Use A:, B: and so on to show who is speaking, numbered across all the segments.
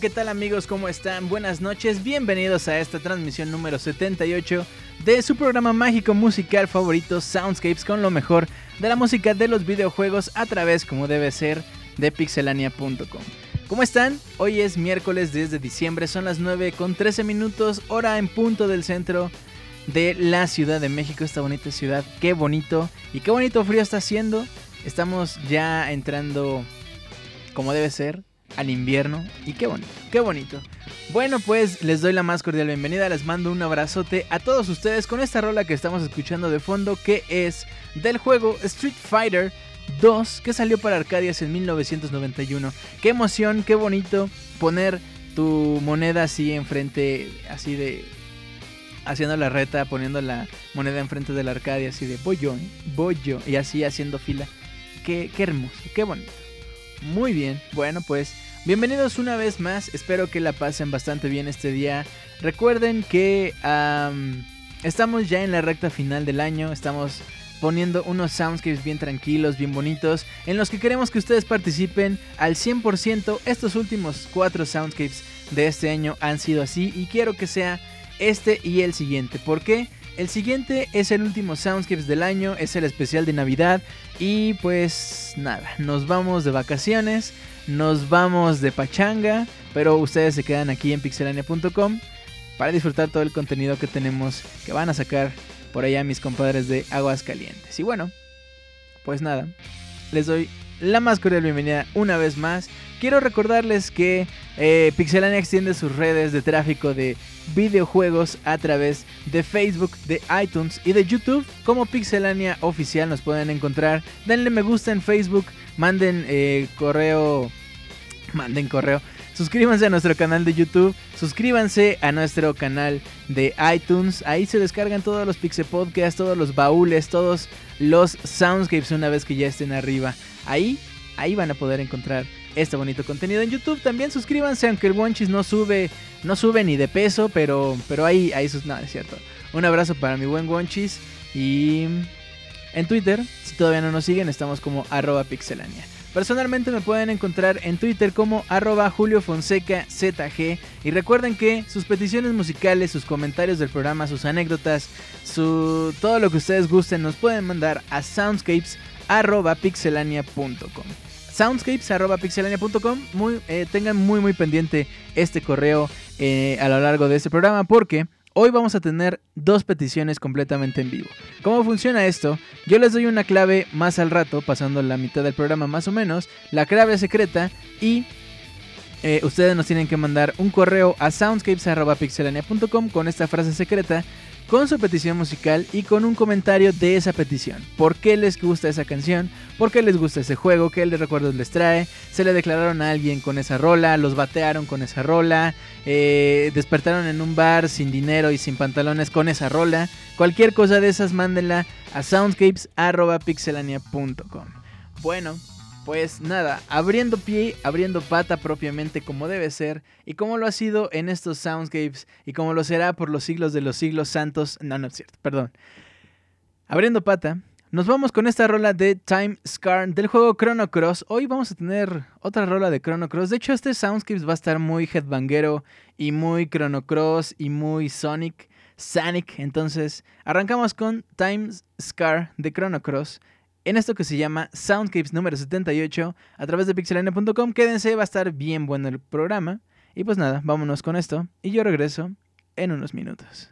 A: ¿qué tal amigos? ¿Cómo están? Buenas noches, bienvenidos a esta transmisión número 78 de su programa mágico musical favorito Soundscapes con lo mejor de la música de los videojuegos a través, como debe ser, de pixelania.com. ¿Cómo están? Hoy es miércoles desde diciembre, son las 9 con 13 minutos, hora en punto del centro de la Ciudad de México, esta bonita ciudad. Qué bonito y qué bonito frío está haciendo. Estamos ya entrando como debe ser al invierno y qué bonito, qué bonito. Bueno, pues les doy la más cordial bienvenida, les mando un abrazote a todos ustedes con esta rola que estamos escuchando de fondo que es del juego Street Fighter 2 que salió para Arcadias en 1991. Qué emoción, qué bonito poner tu moneda así enfrente, así de haciendo la reta, poniendo la moneda enfrente de la Arcadia, así de yo, voy yo, y así haciendo fila. Qué, qué hermoso, qué bonito. Muy bien, bueno pues bienvenidos una vez más, espero que la pasen bastante bien este día. Recuerden que estamos ya en la recta final del año, estamos poniendo unos soundscapes bien tranquilos, bien bonitos, en los que queremos que ustedes participen al 100%. Estos últimos cuatro soundscapes de este año han sido así y quiero que sea este y el siguiente. ¿Por qué? El siguiente es el último Soundscapes del año, es el especial de Navidad y pues nada, nos vamos de vacaciones, nos vamos de pachanga, pero ustedes se quedan aquí en pixelania.com para disfrutar todo el contenido que tenemos que van a sacar por allá mis compadres de Aguas Calientes. Y bueno, pues nada, les doy la más cordial bienvenida una vez más. Quiero recordarles que eh, Pixelania extiende sus redes de tráfico de videojuegos a través de Facebook, de iTunes y de YouTube. Como Pixelania Oficial nos pueden encontrar. Denle me gusta en Facebook, manden eh, correo, manden correo. Suscríbanse a nuestro canal de YouTube, suscríbanse a nuestro canal de iTunes. Ahí se descargan todos los Pixel Podcasts, todos los baúles, todos los soundscapes una vez que ya estén arriba. Ahí, ahí van a poder encontrar este bonito contenido en YouTube. También suscríbanse, aunque el Wonchis no sube, no sube ni de peso, pero, pero ahí, ahí sus, no, es cierto. Un abrazo para mi buen Wonchis y en Twitter, si todavía no nos siguen, estamos como arroba pixelania. Personalmente me pueden encontrar en Twitter como arroba Julio Fonseca ZG. Y recuerden que sus peticiones musicales, sus comentarios del programa, sus anécdotas, su, todo lo que ustedes gusten nos pueden mandar a soundscapes arroba pixelania.com. Muy, eh, tengan muy muy pendiente este correo eh, a lo largo de este programa porque hoy vamos a tener dos peticiones completamente en vivo. ¿Cómo funciona esto? Yo les doy una clave más al rato, pasando la mitad del programa más o menos, la clave secreta y eh, ustedes nos tienen que mandar un correo a soundscapes.pixelania.com con esta frase secreta con su petición musical y con un comentario de esa petición. ¿Por qué les gusta esa canción? ¿Por qué les gusta ese juego? ¿Qué recuerdos les trae? ¿Se le declararon a alguien con esa rola? ¿Los batearon con esa rola? Eh, ¿Despertaron en un bar sin dinero y sin pantalones con esa rola? Cualquier cosa de esas mándenla a soundscapes.pixelania.com. Bueno, pues nada, abriendo pie, abriendo pata propiamente como debe ser y como lo ha sido en estos soundscapes y como lo será por los siglos de los siglos santos. No, no es cierto, perdón. Abriendo pata, nos vamos con esta rola de Time Scar del juego Chrono Cross. Hoy vamos a tener otra rola de Chrono Cross. De hecho, este soundscapes va a estar muy headbangero y muy Chrono Cross y muy Sonic. Sonic. Entonces, arrancamos con Time Scar de Chrono Cross en esto que se llama Soundscapes número 78 a través de pixelania.com. Quédense, va a estar bien bueno el programa. Y pues nada, vámonos con esto y yo regreso en unos minutos.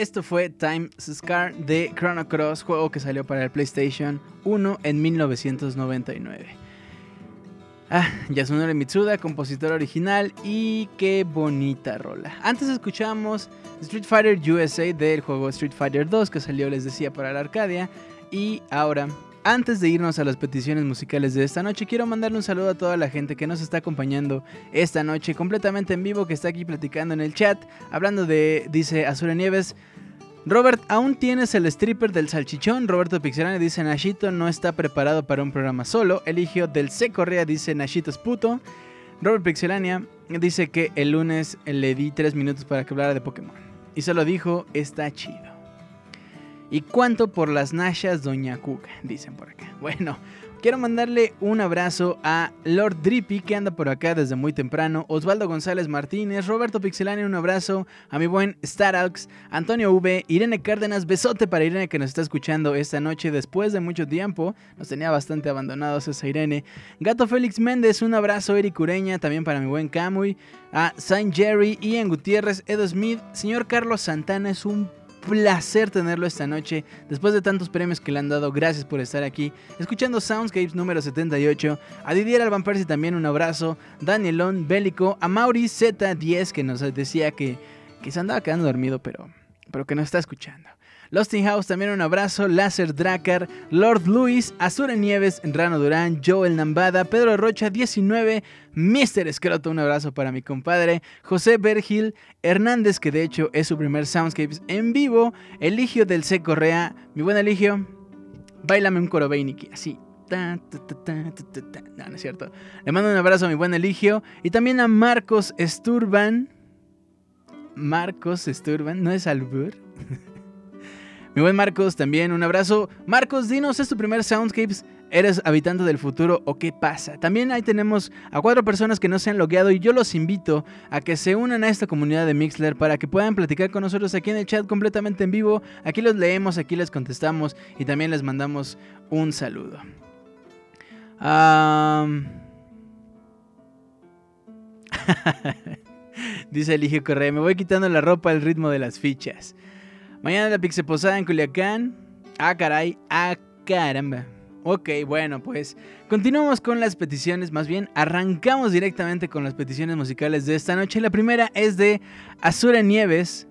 A: Esto fue Time Scar de Chrono Cross, juego que salió para el PlayStation 1 en 1999. Ah, Yasunori Mitsuda, compositor original y qué bonita rola. Antes escuchamos Street Fighter USA del juego Street Fighter 2 que salió, les decía, para la Arcadia. Y ahora, antes de irnos a las peticiones musicales de esta noche, quiero mandarle un saludo a toda la gente que nos está acompañando esta noche completamente en vivo, que está aquí platicando en el chat, hablando de, dice Azura Nieves, Robert, ¿aún tienes el stripper del salchichón? Roberto Pixelani dice, Nashito no está preparado para un programa solo. Eligio del C. Correa dice, Nashito es puto. Robert Pixelania dice que el lunes le di tres minutos para que hablara de Pokémon. Y se lo dijo, está chido. ¿Y cuánto por las Nashas Doña Cuca? Dicen por acá. Bueno, Quiero mandarle un abrazo a Lord Drippy que anda por acá desde muy temprano, Osvaldo González Martínez, Roberto Pixelani, un abrazo a mi buen Staraux, Antonio V, Irene Cárdenas, besote para Irene que nos está escuchando esta noche después de mucho tiempo, nos tenía bastante abandonados esa Irene, Gato Félix Méndez, un abrazo Eric Ureña, también para mi buen Camuy, a Saint Jerry, Ian Gutiérrez, Edo Smith, señor Carlos Santana, es un placer tenerlo esta noche. Después de tantos premios que le han dado, gracias por estar aquí. Escuchando Soundscapes número 78. A Didier Alban Percy también un abrazo. Danielón Bélico. A Mauri Z10 que nos decía que, que se andaba quedando dormido, pero, pero que nos está escuchando. Lost in House también un abrazo, Láser Dracar, Lord Luis, Azura Nieves, Rano Durán, Joel Nambada, Pedro Rocha 19, Mr. Escroto, un abrazo para mi compadre, José Bergil, Hernández, que de hecho es su primer Soundscapes en vivo, Eligio del C. Correa, mi buen Eligio, bailame un coro así, no, no es cierto. Le mando un abrazo a mi buen Eligio y también a Marcos Sturban. Marcos Sturban, ¿no es albur? Mi buen Marcos, también un abrazo. Marcos, dinos, ¿es tu primer Soundscapes? ¿Eres habitante del futuro o qué pasa? También ahí tenemos a cuatro personas que no se han logueado y yo los invito a que se unan a esta comunidad de Mixler para que puedan platicar con nosotros aquí en el chat completamente en vivo. Aquí los leemos, aquí les contestamos y también les mandamos un saludo. Dice Eligio Correa, me voy quitando la ropa al ritmo de las fichas. Mañana la Pixel Posada en Culiacán. Ah, caray. Ah, caramba. Ok, bueno, pues continuamos con las peticiones, más bien arrancamos directamente con las peticiones musicales de esta noche. La primera es de Azura Nieves.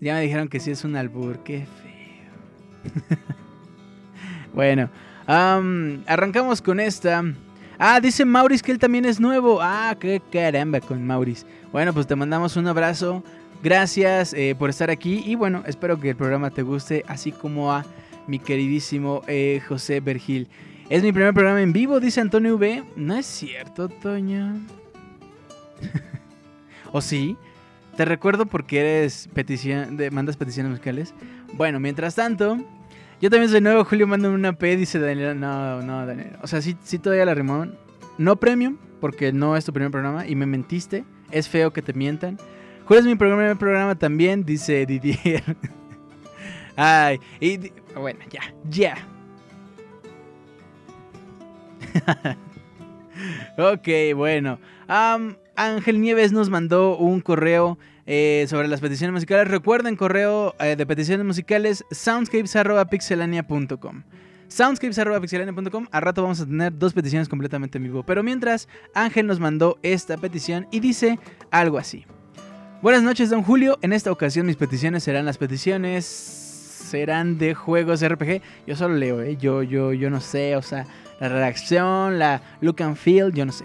A: Ya me dijeron que sí es un albur, qué feo. bueno, arrancamos con esta. Ah, dice Maurice que él también es nuevo. Ah, qué caramba con Maurice. Bueno, pues te mandamos un abrazo. Gracias eh, por estar aquí y bueno, espero que el programa te guste, así como a mi queridísimo eh, José Vergil. Es mi primer programa en vivo, dice Antonio V. No es cierto, Toño. ¿O sí? Te recuerdo porque eres petición, mandas peticiones musicales. Bueno, mientras tanto, yo también soy nuevo. Julio manda una P, dice Daniel. No, no, Daniel. O sea, sí, sí todavía la rimón. No premium, porque no es tu primer programa y me mentiste. Es feo que te mientan. Julio es mi primer programa también, dice Didier. Ay, y bueno, ya, ya. ok, bueno. Ángel Nieves nos mandó un correo eh, sobre las peticiones musicales. Recuerden, correo eh, de peticiones musicales soundscapes.pixelania.com soundscapes.pixelania.com. A rato vamos a tener dos peticiones completamente en vivo. Pero mientras, Ángel nos mandó esta petición y dice algo así. Buenas noches, don Julio. En esta ocasión mis peticiones serán las peticiones serán de juegos RPG. Yo solo leo, ¿eh? Yo, yo, yo no sé, o sea, la redacción, la look and feel, yo no sé.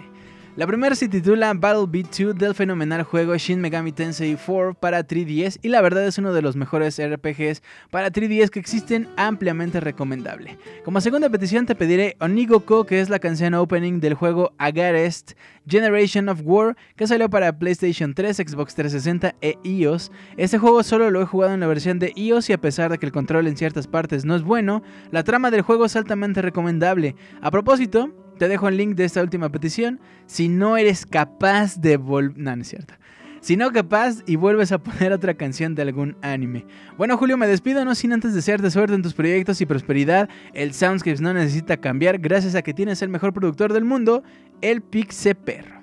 A: La primera se titula Battle Beat 2 del fenomenal juego Shin Megami Tensei 4 para 3DS y la verdad es uno de los mejores RPGs para 3DS que existen, ampliamente recomendable. Como segunda petición te pediré Onigoko, que es la canción opening del juego Agarest Generation of War, que salió para PlayStation 3, Xbox 360 e iOS. Este juego solo lo he jugado en la versión de iOS y a pesar de que el control en ciertas partes no es bueno, la trama del juego es altamente recomendable. A propósito, te dejo el link de esta última petición. Si no eres capaz de volver... No, no es cierto. Si no capaz y vuelves a poner otra canción de algún anime. Bueno, Julio, me despido no sin antes desearte suerte en tus proyectos y prosperidad. El Soundscapes no necesita cambiar gracias a que tienes el mejor productor del mundo, el Pixe Perro.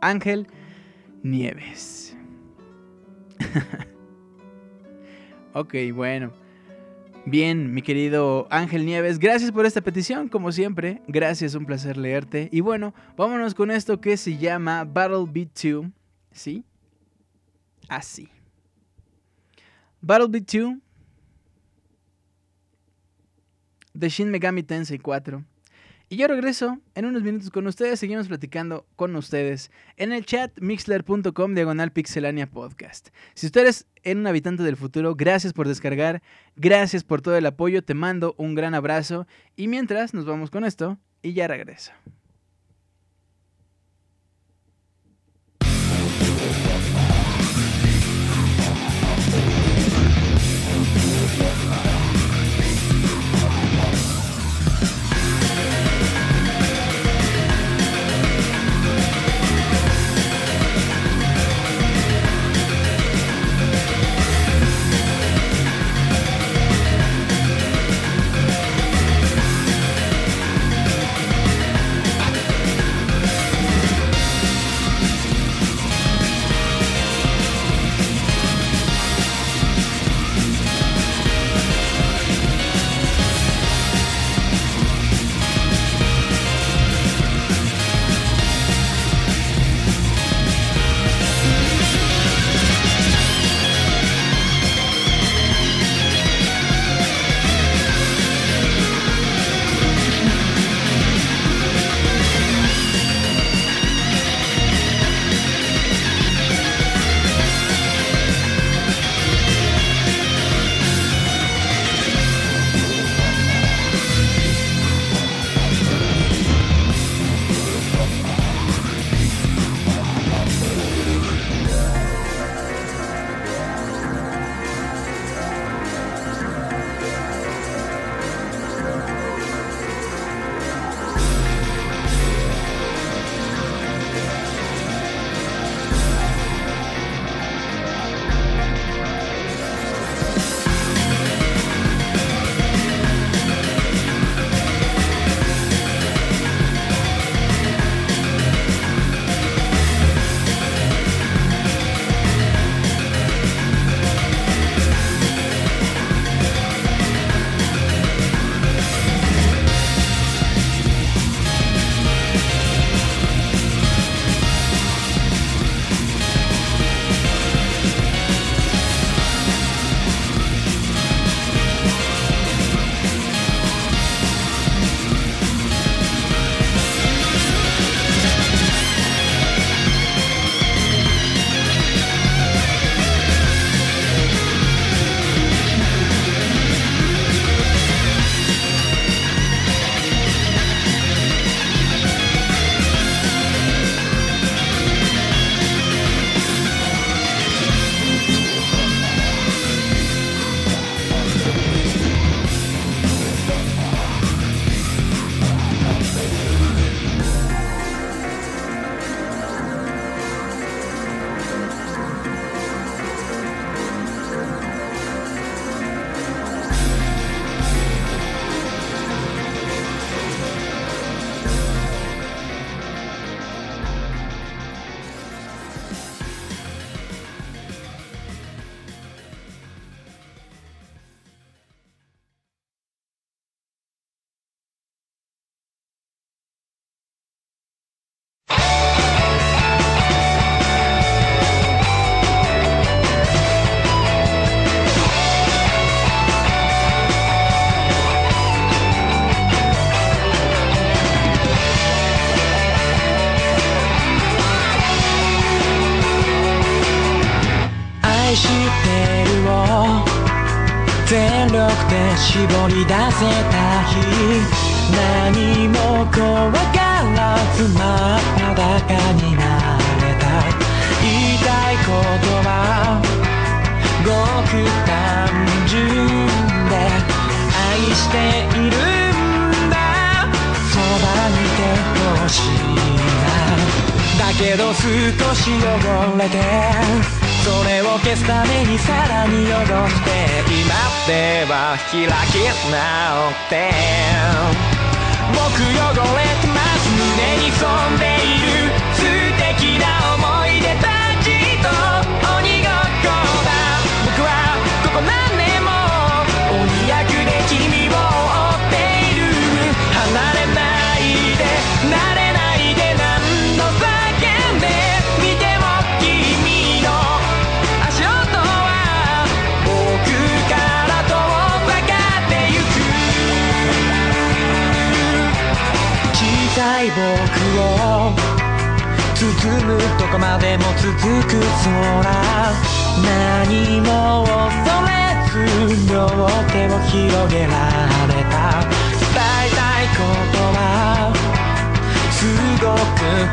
A: Ángel Nieves.
B: ok, bueno. Bien, mi querido Ángel Nieves, gracias por esta petición, como siempre. Gracias, un placer leerte. Y bueno, vámonos con esto que se llama Battle Beat 2. ¿Sí? Así. Battle Beat 2 de Shin Megami Tensei 4. Y yo regreso en unos minutos con ustedes. Seguimos platicando con ustedes en el chat mixler.com diagonal pixelania podcast. Si ustedes eres un habitante del futuro, gracias por descargar, gracias por todo el apoyo, te mando un gran abrazo y mientras nos vamos con esto y ya regreso.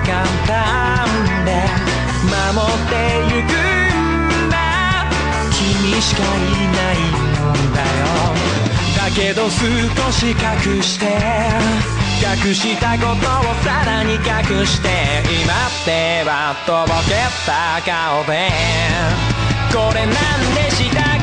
B: 簡単で守ってゆくんだ。君しかいないんだよ。だけど少し隠して隠したことをさらに隠して今ってはとぼけた顔で。これなんでしたっけ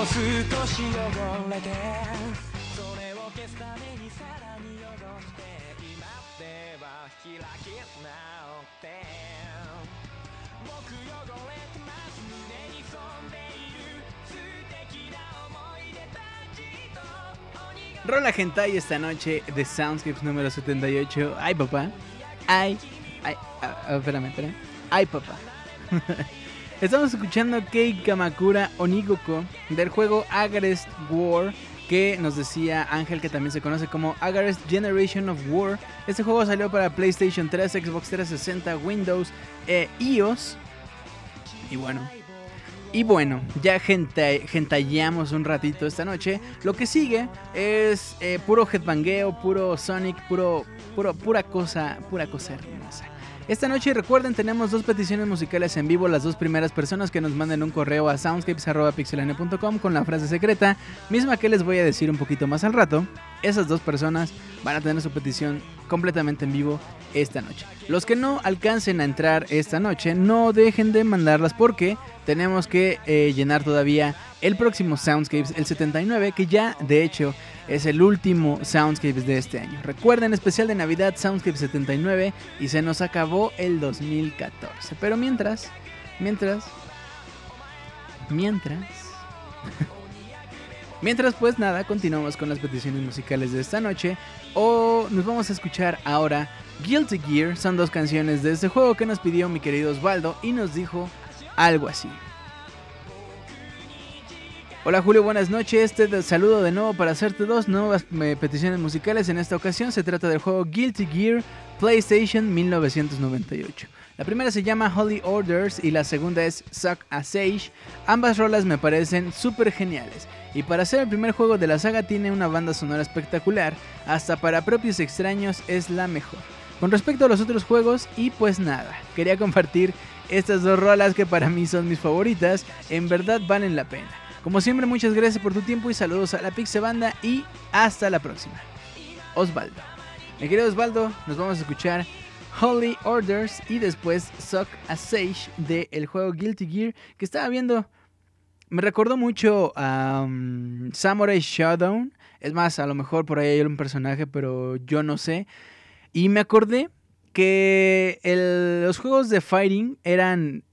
B: 少し汚れてそれを消すためにさらに汚して今では開き直って僕汚れてます胸に潜んでいる素敵な思い出たちと鬼が
A: Rola Gentai esta noche de Soundscapes número 78. Ay, papá. Ay, ay, ah, ah, espérame, espérame. Ay, papá. Estamos escuchando Kei Kamakura Onigoko del juego Agarest War que nos decía Ángel que también se conoce como Agarest Generation of War. Este juego salió para PlayStation 3, Xbox 360, Windows e iOS. Y bueno, y bueno, ya gentallamos un ratito esta noche. Lo que sigue es eh, puro headbangueo, puro Sonic, puro, puro, pura cosa, pura cosa hermosa. Esta noche recuerden tenemos dos peticiones musicales en vivo, las dos primeras personas que nos manden un correo a soundscapes.pixelane.com con la frase secreta, misma que les voy a decir un poquito más al rato. Esas dos personas van a tener su petición completamente en vivo esta noche. Los que no alcancen a entrar esta noche, no dejen de mandarlas porque tenemos que eh, llenar todavía el próximo Soundscapes, el 79, que ya de hecho es el último Soundscapes de este año. Recuerden, especial de Navidad, Soundscapes 79, y se nos acabó el 2014. Pero mientras, mientras, Mientras... Mientras pues nada, continuamos con las peticiones musicales de esta noche o nos vamos a escuchar ahora Guilty Gear, son dos canciones de este juego que nos pidió mi querido Osvaldo y nos dijo algo así. Hola Julio, buenas noches. Te saludo de nuevo para hacerte dos nuevas eh, peticiones musicales. En esta ocasión se trata del juego Guilty Gear PlayStation 1998. La primera se llama Holy Orders y la segunda es Suck a Sage. Ambas rolas me parecen súper geniales. Y para ser el primer juego de la saga tiene una banda sonora espectacular, hasta para propios extraños es la mejor. Con respecto a los otros juegos, y pues nada, quería compartir estas dos rolas que para mí son mis favoritas, en verdad valen la pena. Como siempre, muchas gracias por tu tiempo y saludos a la Pixe Banda y hasta la próxima. Osvaldo. Mi querido Osvaldo, nos vamos a escuchar Holy Orders y después Suck a Sage del el juego Guilty Gear que estaba viendo. Me recordó mucho a um, Samurai Showdown. Es más, a lo mejor por ahí hay un personaje, pero yo no sé. Y me acordé que los juegos de fighting eran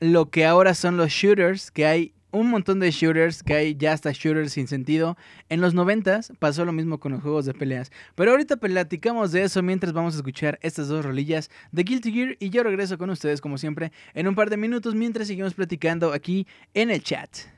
A: lo que ahora son los shooters que hay un montón de shooters que hay ya hasta shooters sin sentido. En los 90 pasó lo mismo con los juegos de peleas. Pero ahorita platicamos de eso mientras vamos a escuchar estas dos rolillas de Guilty Gear y yo regreso con ustedes como siempre en un par de minutos mientras seguimos platicando aquí en el chat.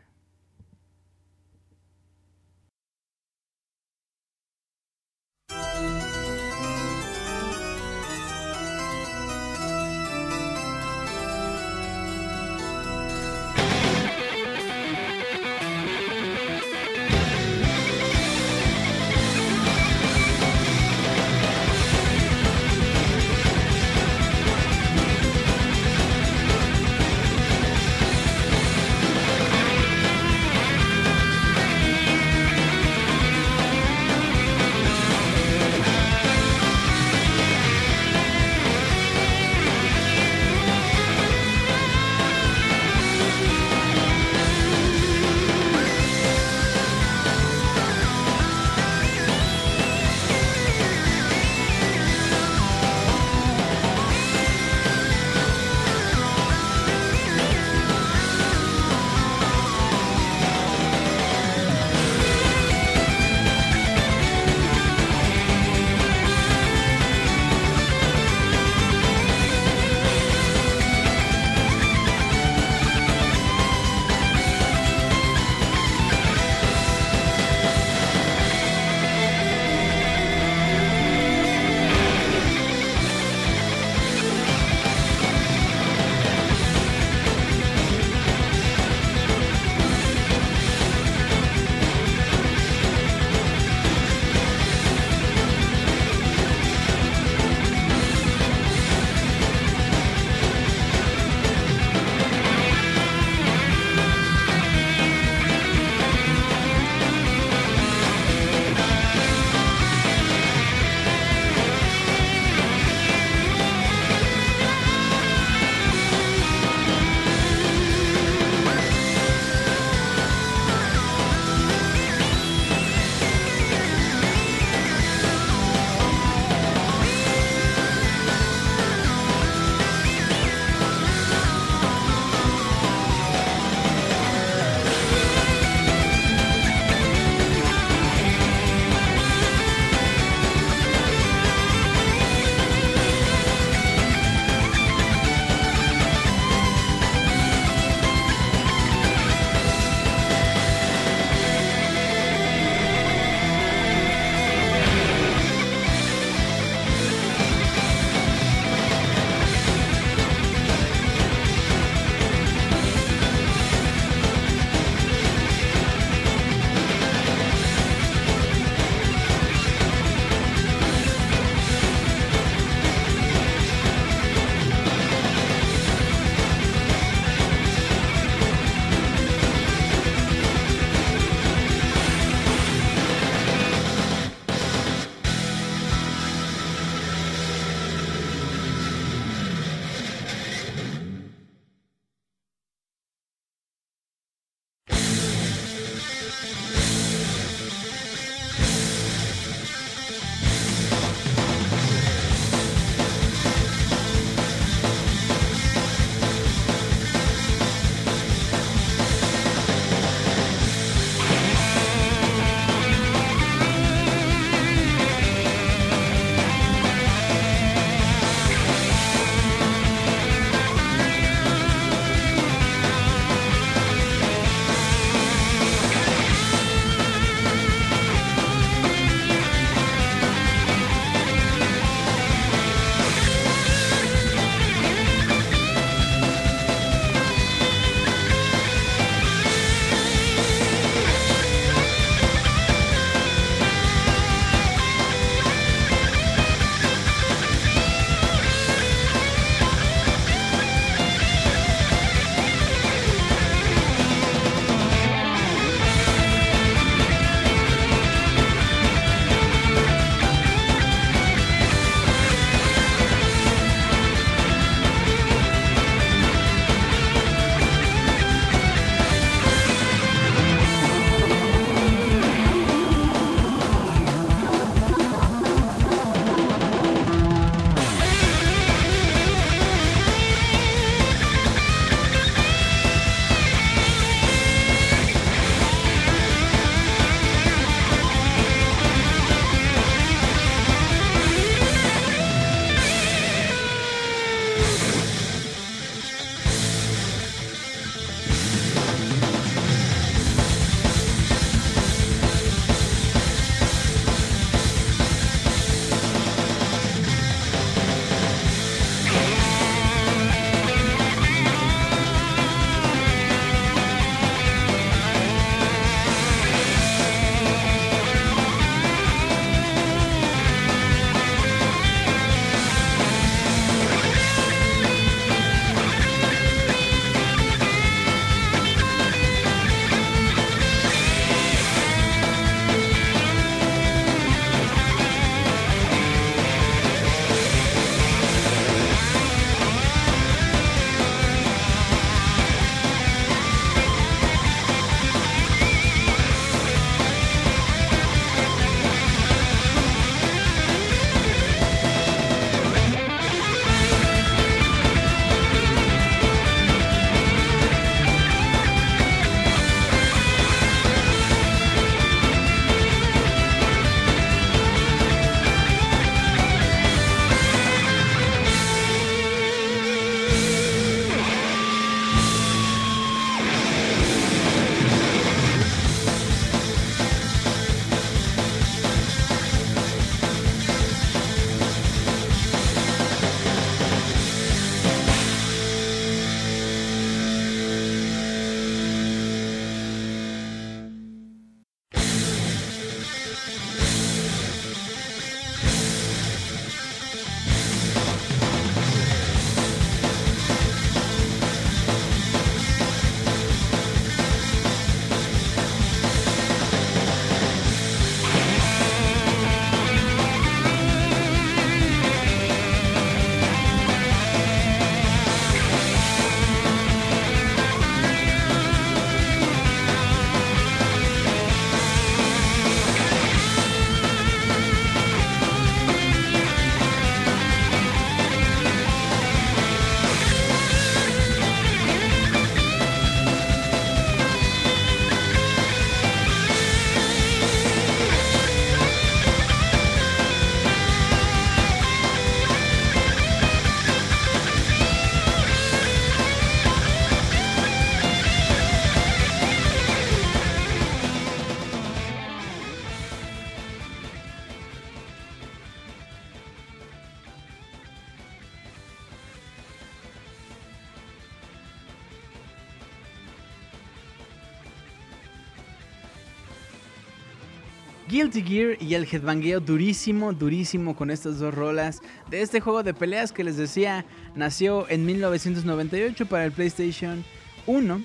A: Guilty Gear y el headbangueo durísimo, durísimo con estas dos rolas de este juego de peleas que les decía nació en 1998 para el PlayStation 1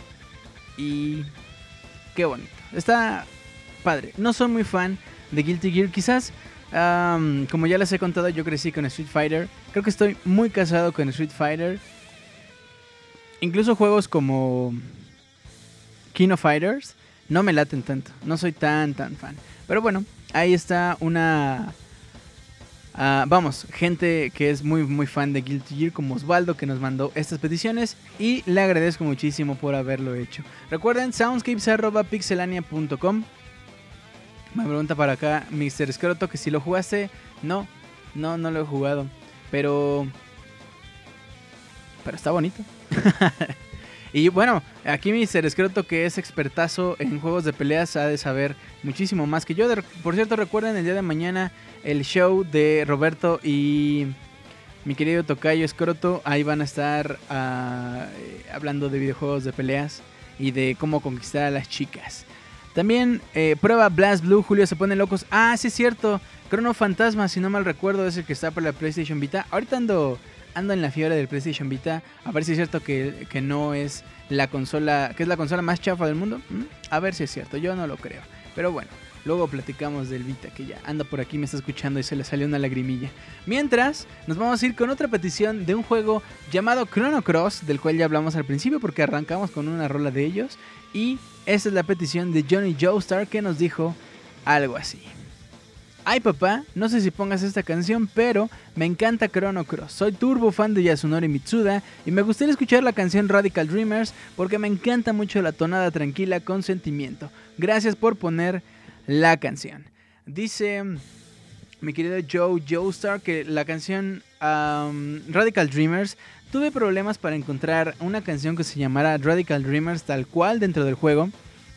A: y qué bonito. Está padre. No soy muy fan de Guilty Gear, quizás como ya les he contado yo crecí con Street Fighter. Creo que estoy muy casado con Street Fighter. Incluso juegos como Kino Fighters no me laten tanto. No soy tan, tan fan. Pero bueno, ahí está una... Ah, vamos, gente que es muy muy fan de Guilty Gear como Osvaldo que nos mandó estas peticiones y le agradezco muchísimo por haberlo hecho. Recuerden soundscapes.pixelania.com Me pregunta para acá Mr. Scroto que si lo jugaste. No, no, no lo he jugado. Pero... Pero está bonito. Y bueno, aquí mi Escroto, que es expertazo en juegos de peleas, ha de saber muchísimo más que yo. Por cierto, recuerden el día de mañana el show de Roberto y mi querido Tocayo Escroto. Ahí van a estar ah, eh, hablando de videojuegos de peleas y de cómo conquistar a las chicas. También eh, prueba Blast Blue, Julio se pone locos. Ah, sí es cierto. Chrono Fantasma, si no mal recuerdo, es el que está para la PlayStation Vita. Ahorita ando ando en la fiebre del PlayStation Vita. A ver si es cierto que, no es la consola, que es la consola más chafa del mundo. A ver si es cierto, yo no lo creo. Pero bueno, luego platicamos del Vita, que ya anda por aquí, me está escuchando y se le salió una lagrimilla. Mientras, nos vamos a ir con otra petición de un juego llamado Chrono Cross, del cual ya hablamos al principio porque arrancamos con una rola de ellos. Y esa es la petición de Johnny Joestar que nos dijo algo así. Ay papá, no sé si pongas esta canción, pero me encanta Chrono Cross. Soy turbo fan de Yasunori Mitsuda y me gustaría escuchar la canción Radical Dreamers porque me encanta mucho la tonada tranquila con sentimiento. Gracias por poner la canción. Dice mi querido Joe Joestar que la canción Radical Dreamers tuve problemas para encontrar una canción que se llamara Radical Dreamers tal cual dentro del juego.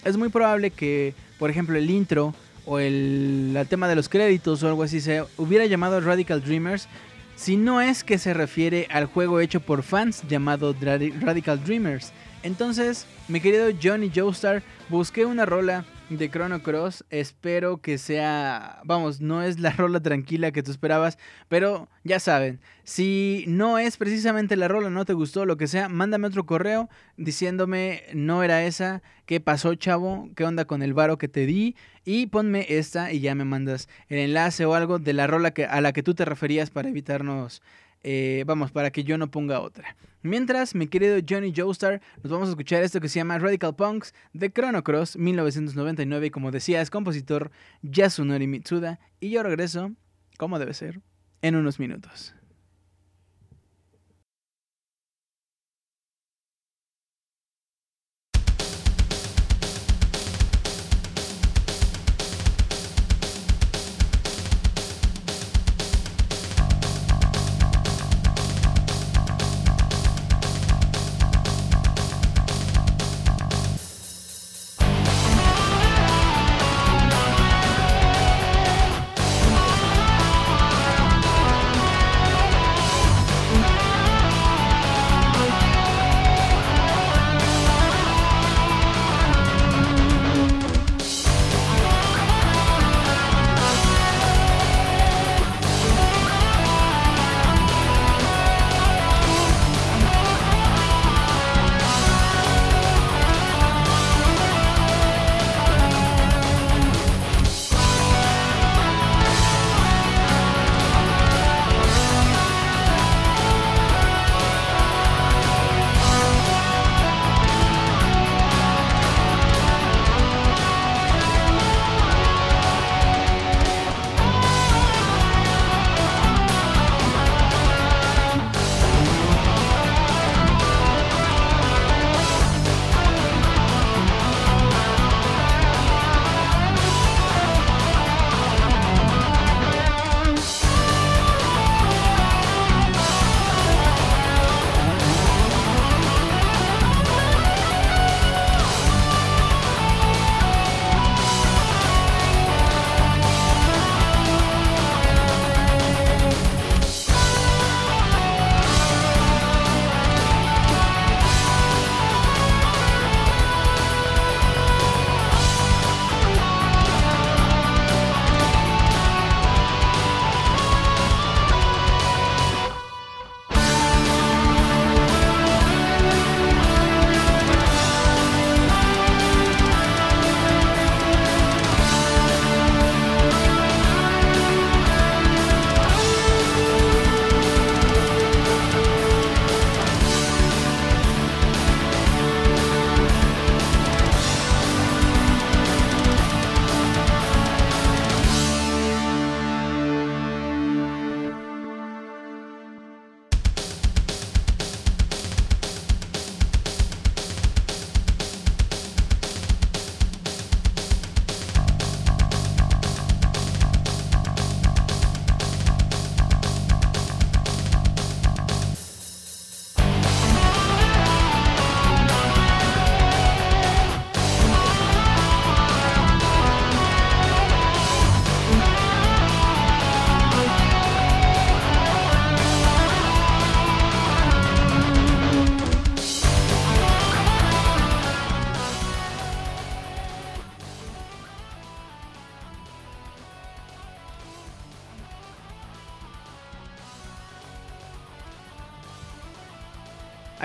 A: Es muy probable que, por ejemplo, el intro o el, tema de los créditos o algo así se hubiera llamado Radical Dreamers si no es que se refiere al juego hecho por fans llamado Radical Dreamers. Entonces, mi querido Johnny Joestar, busqué una rola de Chrono Cross. Espero que sea, vamos, no es la rola tranquila que tú esperabas, pero ya saben, si no es precisamente la rola, no te gustó, lo que sea, mándame otro correo diciéndome no era esa, qué pasó, chavo, qué onda con el varo que te di y ponme esta y ya me mandas el enlace o algo de la rola que, a la que tú te referías para evitarnos eh, vamos, para que yo no ponga otra. Mientras, mi querido Johnny Joestar, nos vamos a escuchar esto que se llama Radical Punks de Chrono Cross 1999 y como decía es compositor Yasunori Mitsuda y yo regreso, como debe ser, en unos minutos.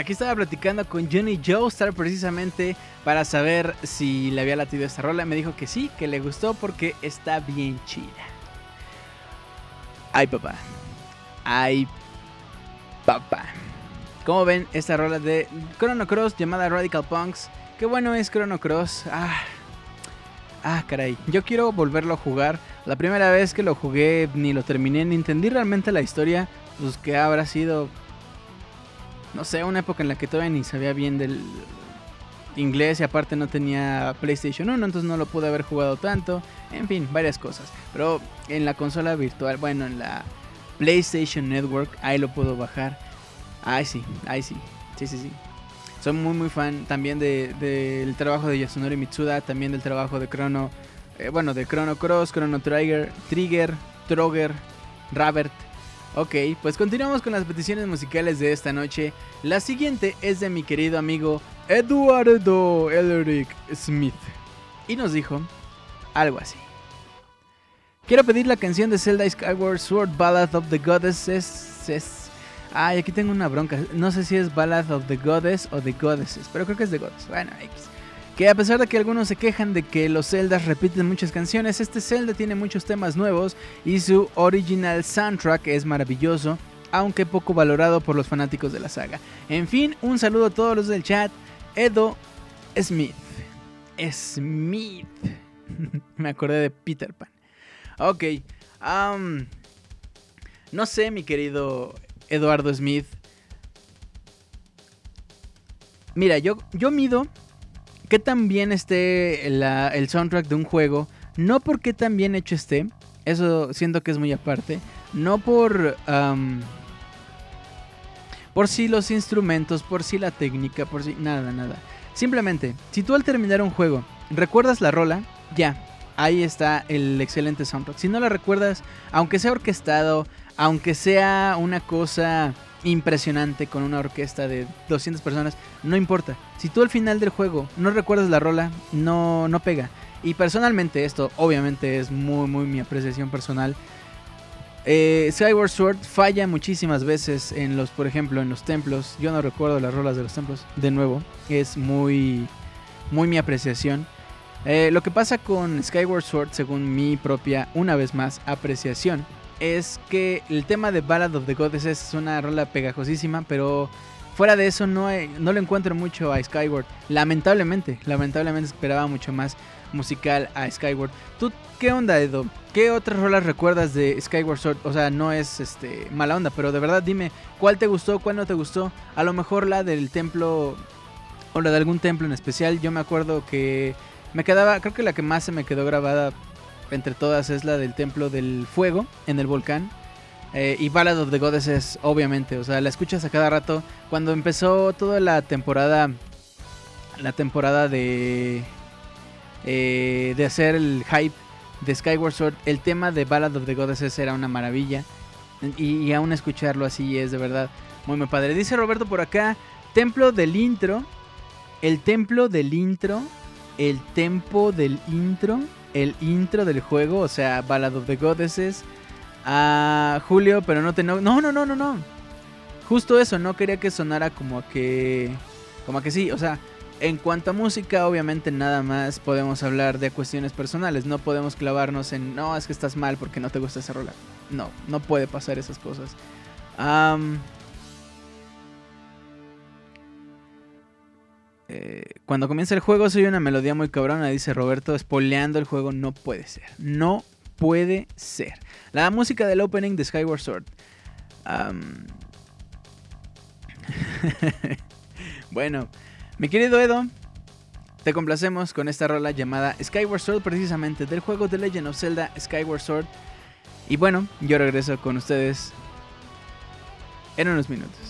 A: Aquí estaba platicando con Johnny Joestar precisamente para saber si le había latido esta rola. Me dijo que sí, que le gustó porque está bien chida. Ay, papá. Ay, papá. Como ven, esta rola de Chrono Cross llamada Radical Punks. Qué bueno es Chrono Cross. Ah, ah, caray. Yo quiero volverlo a jugar. La primera vez que lo jugué ni lo terminé ni entendí realmente la historia. Pues que habrá sido. No sé, una época en la que todavía ni sabía bien del inglés y aparte no tenía PlayStation 1, entonces no lo pude haber jugado tanto. En fin, varias cosas. Pero en la consola virtual, bueno, en la PlayStation Network, ahí lo puedo bajar. Ay, sí, ay, sí. Sí, sí, sí. Soy muy, muy fan también del de, trabajo de Yasunori Mitsuda, también del trabajo de Chrono, eh, bueno, de Chrono Cross, Chrono Trigger, Trigger, Troger, Robert. Ok, pues continuamos con las peticiones musicales de esta noche. La siguiente es de mi querido amigo Eduardo Elric Smith. Y nos dijo algo así. Quiero pedir la canción de Zelda Skyward Sword Ballad of the Goddesses. Ay, aquí tengo una bronca. No sé si es Ballad of the Goddess o The Goddesses, pero creo que es The Goddess. Bueno, X. Que a pesar de que algunos se quejan de que los Zeldas repiten muchas canciones, este Zelda tiene muchos temas nuevos y su original soundtrack es maravilloso, aunque poco valorado por los fanáticos de la saga. En fin, un saludo a todos los del chat. Edo Smith. Smith. Me acordé de Peter Pan. Ok. no sé, mi querido Eduardo Smith. Mira, yo, yo mido que tan bien esté el soundtrack de un juego. No porque tan bien hecho esté. Eso siento que es muy aparte. No por... por si los instrumentos, por si la técnica, por si... Nada, nada. Simplemente, si tú al terminar un juego recuerdas la rola, ya, ahí está el excelente soundtrack. Si no la recuerdas, aunque sea orquestado, aunque sea una cosa impresionante con una orquesta de 200 personas, no importa. Si tú al final del juego no recuerdas la rola, no, no pega. Y personalmente esto obviamente es muy, muy mi apreciación personal. Eh, Skyward Sword falla muchísimas veces en los, por ejemplo, en los templos. Yo no recuerdo las rolas de los templos. De nuevo, es muy, muy mi apreciación. Eh, lo que pasa con Skyward Sword, según mi propia, una vez más, apreciación, es que el tema de Ballad of the Goddesses es una rola pegajosísima, pero fuera de eso no, no lo encuentro mucho a Skyward. Lamentablemente, lamentablemente esperaba mucho más musical a Skyward. ¿Tú qué onda, Edo? ¿Qué otras rolas recuerdas de Skyward Sword? O sea, no es este mala onda, pero de verdad dime, ¿cuál te gustó, cuál no te gustó? A lo mejor la del templo o la de algún templo en especial. Yo me acuerdo que me quedaba, creo que la que más se me quedó grabada entre todas es la del Templo del Fuego en el volcán. Eh, y Ballad of the Goddesses, obviamente, o sea, la escuchas a cada rato. Cuando empezó toda la temporada, la temporada de, eh, de hacer el hype de Skyward Sword, el tema de Ballad of the Goddesses era una maravilla. Y, y aún escucharlo así es de verdad muy, muy padre. Dice Roberto por acá, Templo del Intro, el Templo del Intro el tempo del intro, el intro del juego, o sea, Ballad of the Goddesses. A Julio, pero no te no, no, no, no, no, Justo eso, no quería que sonara como que como que sí, o sea, en cuanto a música, obviamente nada más podemos hablar de cuestiones personales, no podemos clavarnos en no, es que estás mal porque no te gusta ese rola. No, no puede pasar esas cosas. Eh, cuando comienza el juego soy una melodía muy cabrona, dice Roberto, spoileando el juego no puede ser. No puede ser. La música del opening de Skyward Sword. bueno, mi querido Edo, te complacemos con esta rola llamada Skyward Sword, precisamente del juego de Legend of Zelda Skyward Sword. Y bueno, yo regreso con ustedes en unos minutos.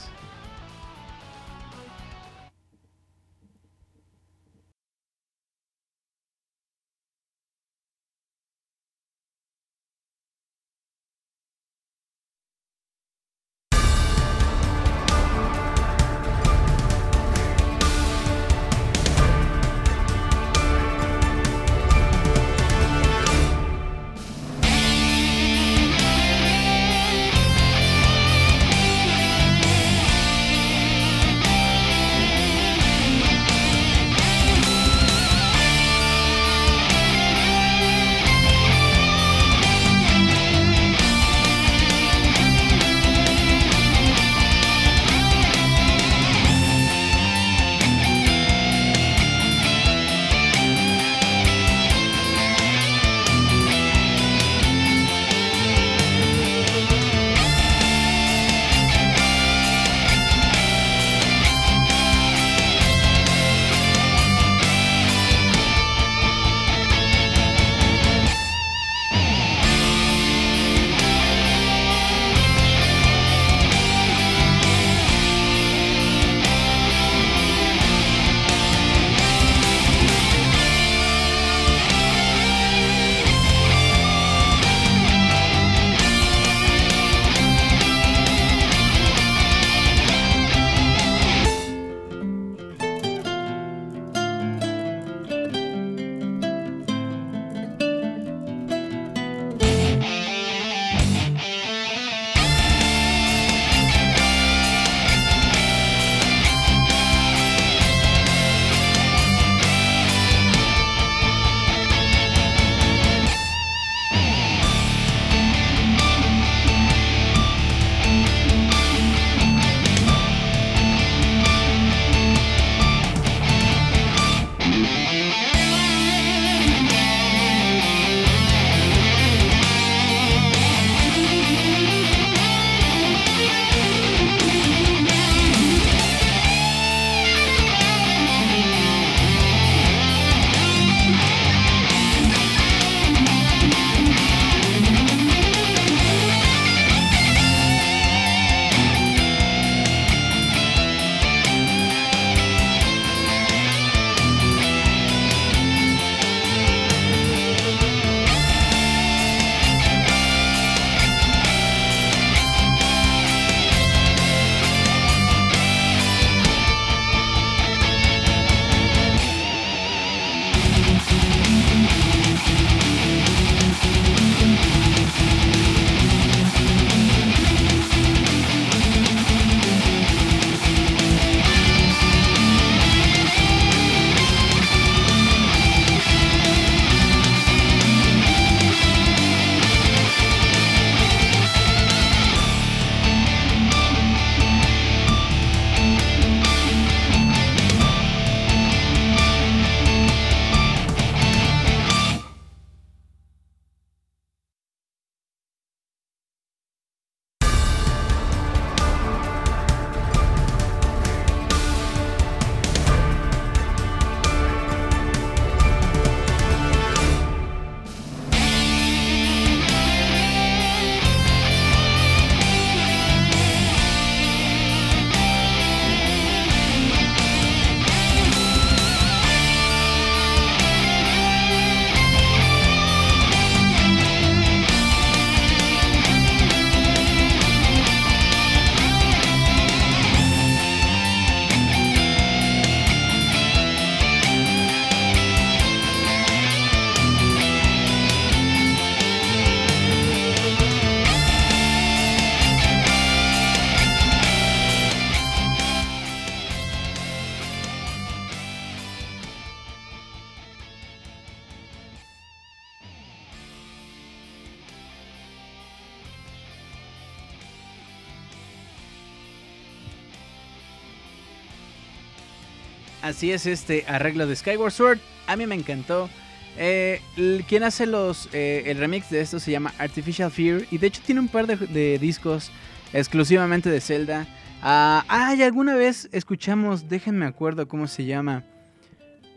A: Así es este arreglo de Skyward Sword. A mí me encantó. Eh, quien hace los eh, el remix de esto se llama Artificial Fear y de hecho tiene un par de, discos exclusivamente de Zelda. Ah, ay, alguna vez escuchamos, déjenme acuerdo cómo se llama.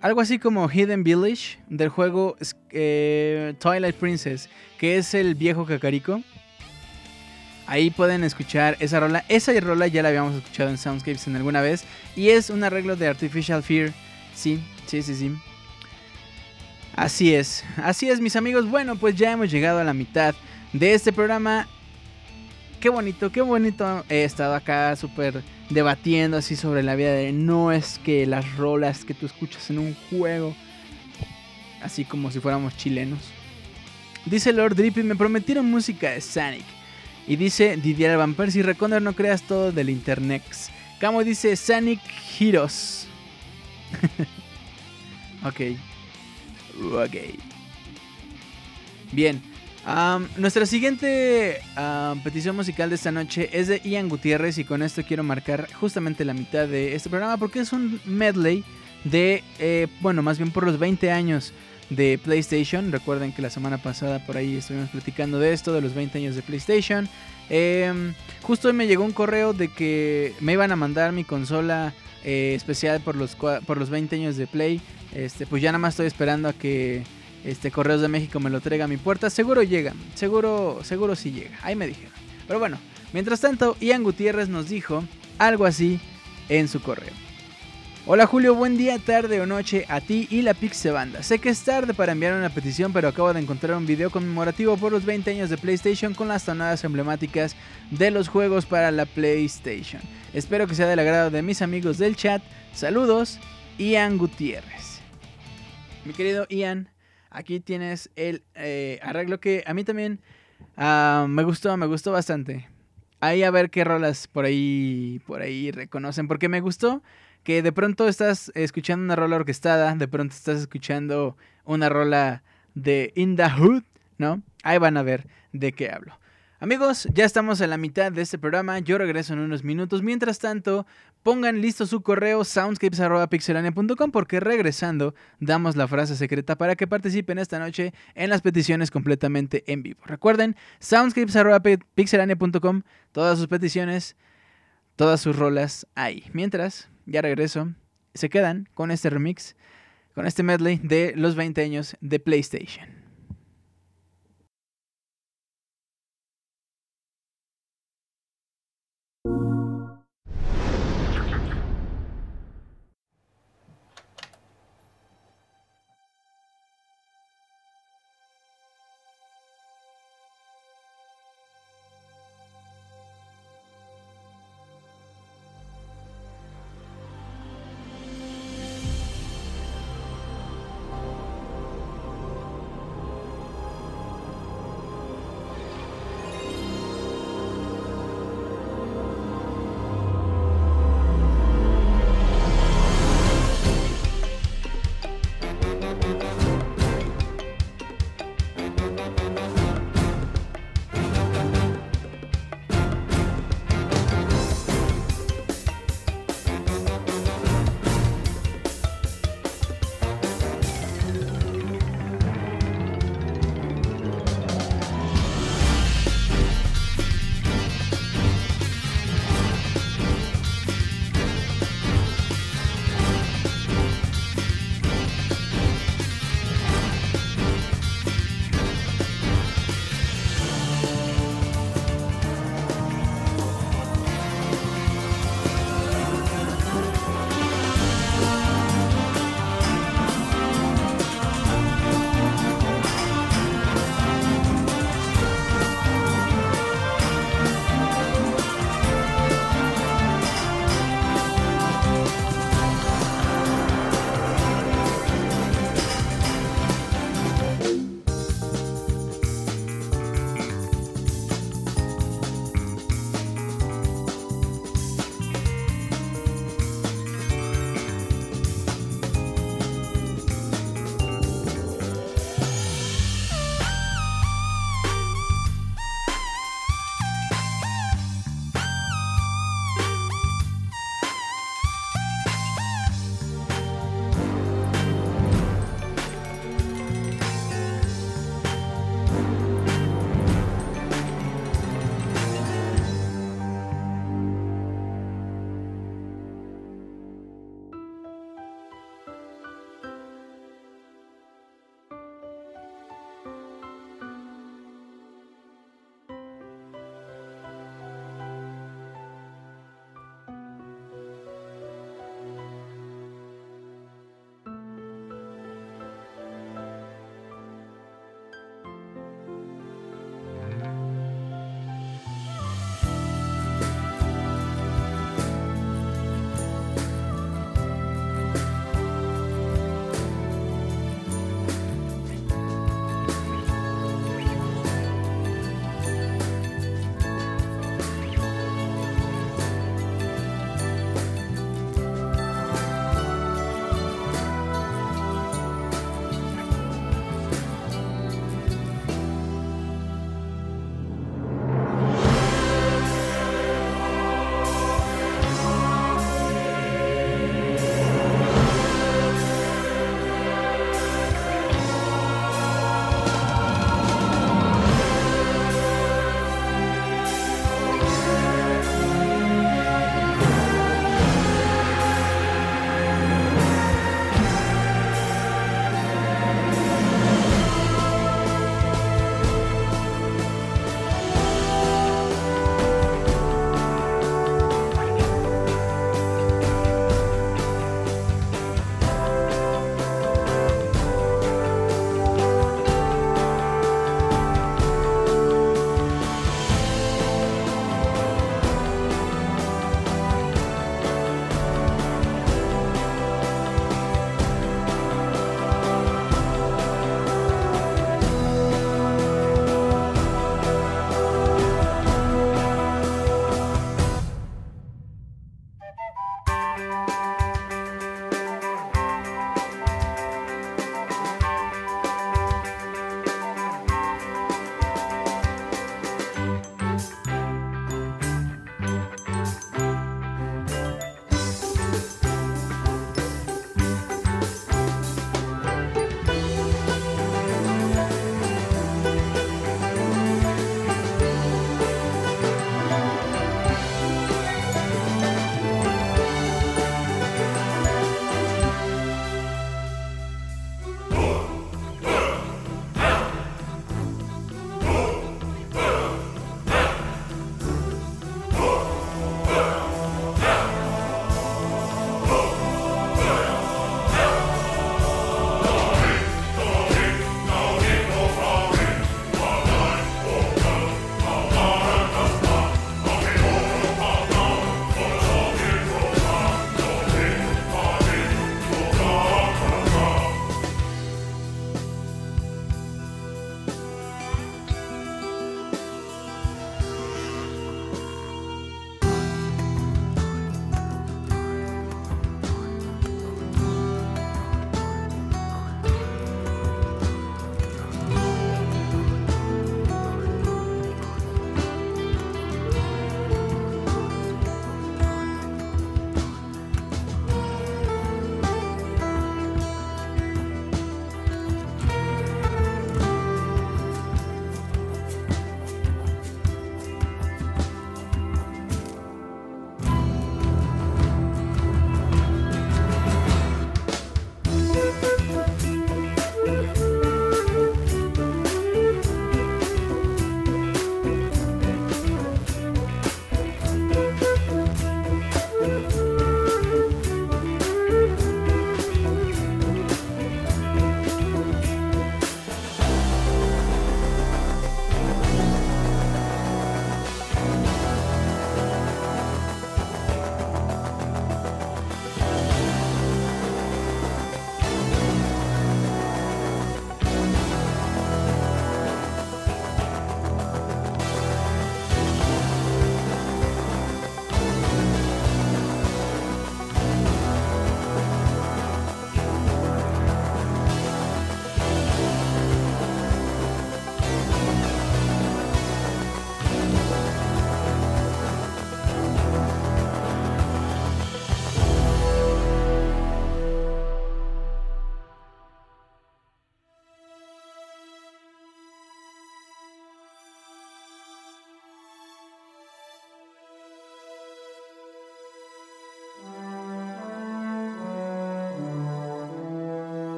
A: Algo así como Hidden Village del juego eh, Twilight Princess, que es el viejo Kakariko. Ahí pueden escuchar esa rola. Esa rola ya la habíamos escuchado en Soundscapes en alguna vez. Y es un arreglo de Artificial Fear. Sí, sí, sí, sí. Así es, así es mis amigos. Bueno, pues ya hemos llegado a la mitad de este programa. Qué bonito, qué bonito he estado acá súper debatiendo así sobre la vida de... No es que las rolas que tú escuchas en un juego, así como si fuéramos chilenos. Dice Lord Drippy, me prometieron música de Sonic. Y dice Didier Van Persie, Reconder no creas todo del internet. Camo dice Sonic Heroes. ok. Ok. Bien. nuestra siguiente petición musical de esta noche es de Ian Gutiérrez y con esto quiero marcar justamente la mitad de este programa porque es un medley de, eh, bueno, más bien por los 20 años de PlayStation. Recuerden que la semana pasada por ahí estuvimos platicando de esto, de los 20 años de PlayStation. Em, justo hoy me llegó un correo de que me iban a mandar mi consola eh, especial por los, por los 20 años de Play. Este, pues ya nada más estoy esperando a que este Correos de México me lo traiga a mi puerta. Seguro llega, seguro, seguro sí llega. Ahí me dijeron. Pero bueno, mientras tanto, Ian Gutiérrez nos dijo algo así en su correo. Hola Julio, buen día, tarde o noche a ti y la Pixe Banda. Sé que es tarde para enviar una petición, pero acabo de encontrar un video conmemorativo por los 20 años de PlayStation con las tonadas emblemáticas de los juegos para la PlayStation. Espero que sea del agrado de mis amigos del chat. Saludos, Ian Gutiérrez. Mi querido Ian, aquí tienes el eh, arreglo que a mí también ah, me gustó, me gustó bastante. Ahí a ver qué rolas por ahí, por ahí reconocen, porque me gustó que de pronto estás escuchando una rola orquestada, de pronto estás escuchando una rola de In the Hood, ¿no? Ahí van a ver de qué hablo. Amigos, ya estamos en la mitad de este programa. Yo regreso en unos minutos. Mientras tanto, pongan listo su correo soundscapes.pixelania.com porque regresando damos la frase secreta para que participen esta noche en las peticiones completamente en vivo. Recuerden, soundscapes.pixelania.com, todas sus peticiones, todas sus rolas ahí. Mientras, ya regreso. Se quedan con este remix, con este medley de los 20 años de PlayStation.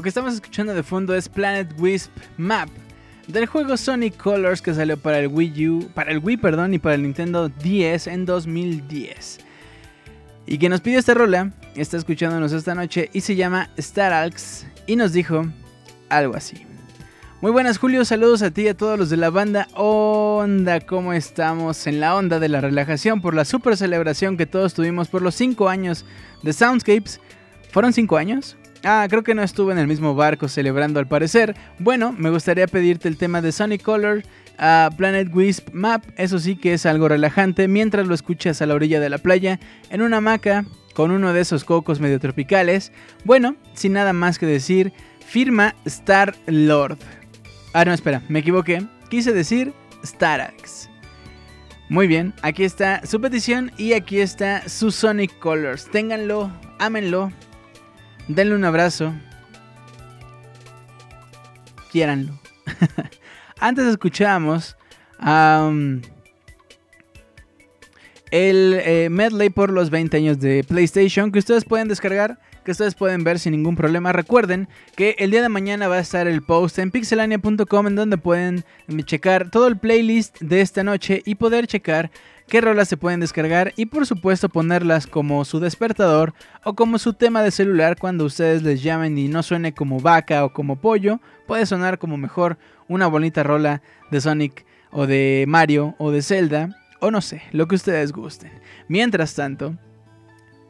A: Lo que estamos escuchando de fondo es Planet Wisp Map del juego Sonic Colors que salió para el Wii U, para el Wii, perdón, y para el Nintendo 10 en 2010. Y quien nos pidió esta rola está escuchándonos esta noche y se llama Staralx y nos dijo algo así. Muy buenas Julio, saludos a ti y a todos los de la banda Onda, ¿cómo estamos? En la onda de la relajación por la super celebración que todos tuvimos por los 5 años de Soundscapes. ¿Fueron 5 años? Ah, creo que no estuve en el mismo barco celebrando al parecer. Bueno, me gustaría pedirte el tema de Sonic Color a Planet Wisp Map, eso sí que es algo relajante mientras lo escuchas a la orilla de la playa, en una hamaca, con uno de esos cocos medio tropicales. Bueno, sin nada más que decir, firma Star Lord. Ah, no, espera, me equivoqué. Quise decir Starax. Muy bien, aquí está su petición y aquí está su Sonic Colors. Ténganlo, ámenlo, denle un abrazo. Quiéranlo. Antes escuchamos el eh, medley por los 20 años de PlayStation que ustedes pueden descargar, que ustedes pueden ver sin ningún problema. Recuerden que el día de mañana va a estar el post en pixelania.com en donde pueden checar todo el playlist de esta noche y poder checar qué rolas se pueden descargar y por supuesto ponerlas como su despertador o como su tema de celular cuando ustedes les llamen y no suene como vaca o como pollo, puede sonar como mejor una bonita rola de Sonic o de Mario o de Zelda o no sé, lo que ustedes gusten. Mientras tanto,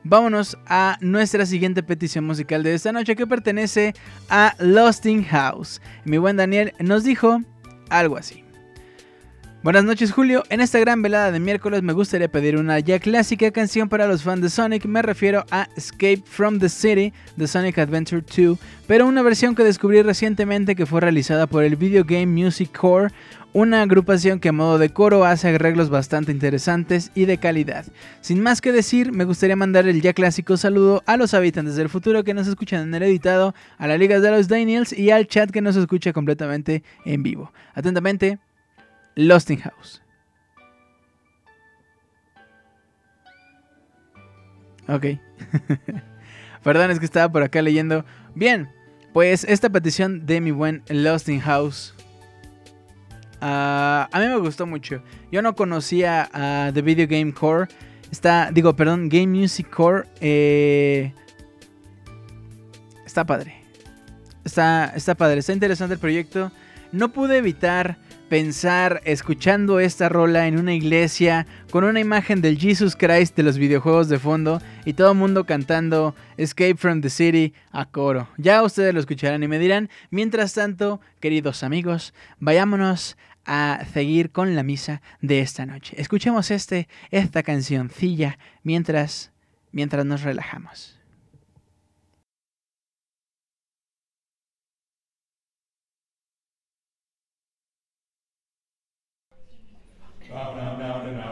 A: vámonos a nuestra siguiente petición musical de esta noche que pertenece a Lost in House. Mi buen Daniel nos dijo algo así. Buenas noches Julio, en esta gran velada de miércoles me gustaría pedir una ya clásica canción para los fans de Sonic, me refiero a Escape from the City de Sonic Adventure 2, pero una versión que descubrí recientemente que fue realizada por el Video Game Music Core, una agrupación que a modo de coro hace arreglos bastante interesantes y de calidad. Sin más que decir, me gustaría mandar el ya clásico saludo a los habitantes del futuro que nos escuchan en el editado, a la Liga de los Daniels y al chat que nos escucha completamente en vivo. Atentamente, Lost in House. Ok. Perdón, es que estaba por acá leyendo. Bien, pues esta petición de mi buen Lost in House. Ah, a mí me gustó mucho. Yo no conocía a The Video Game Core. Está, digo, perdón, Game Music Core. Eh, está padre. Está, está padre. Está interesante el proyecto. No pude evitar pensar escuchando esta rola en una iglesia con una imagen del Jesus Christ de los videojuegos de fondo y todo el mundo cantando Escape from the City a coro. Ya ustedes lo escucharán y me dirán, mientras tanto, queridos amigos, vayámonos a seguir con la misa de esta noche. Escuchemos este, esta cancioncilla mientras, mientras nos relajamos. Bow down, down, and down.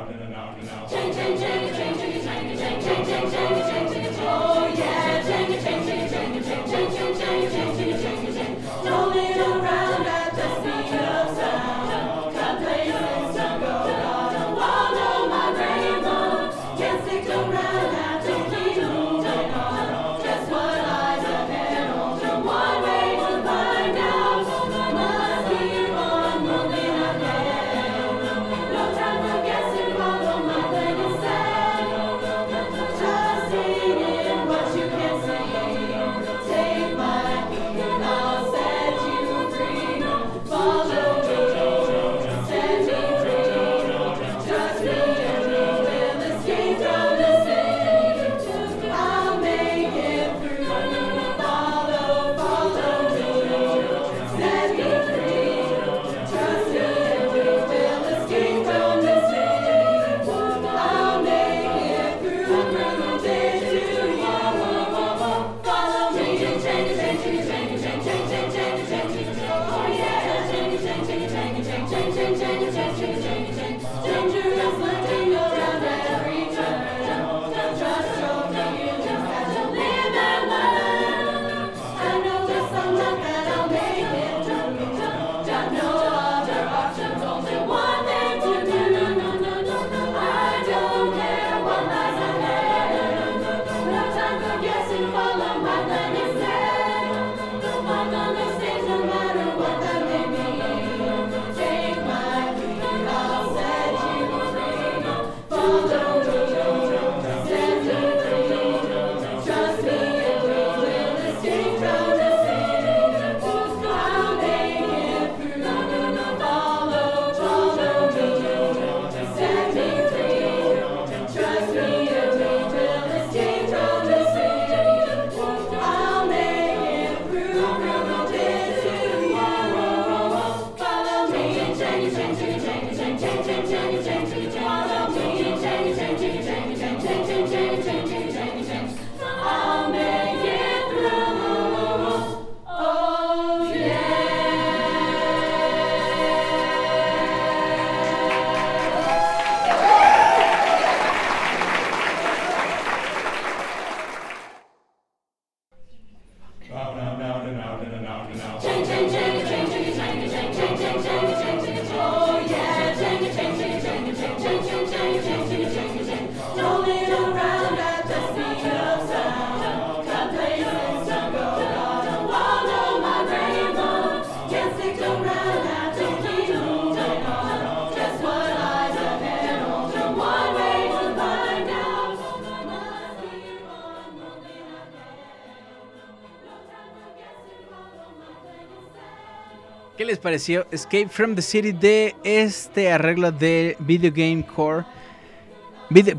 A: Escape from the City de este arreglo de Video Game Core?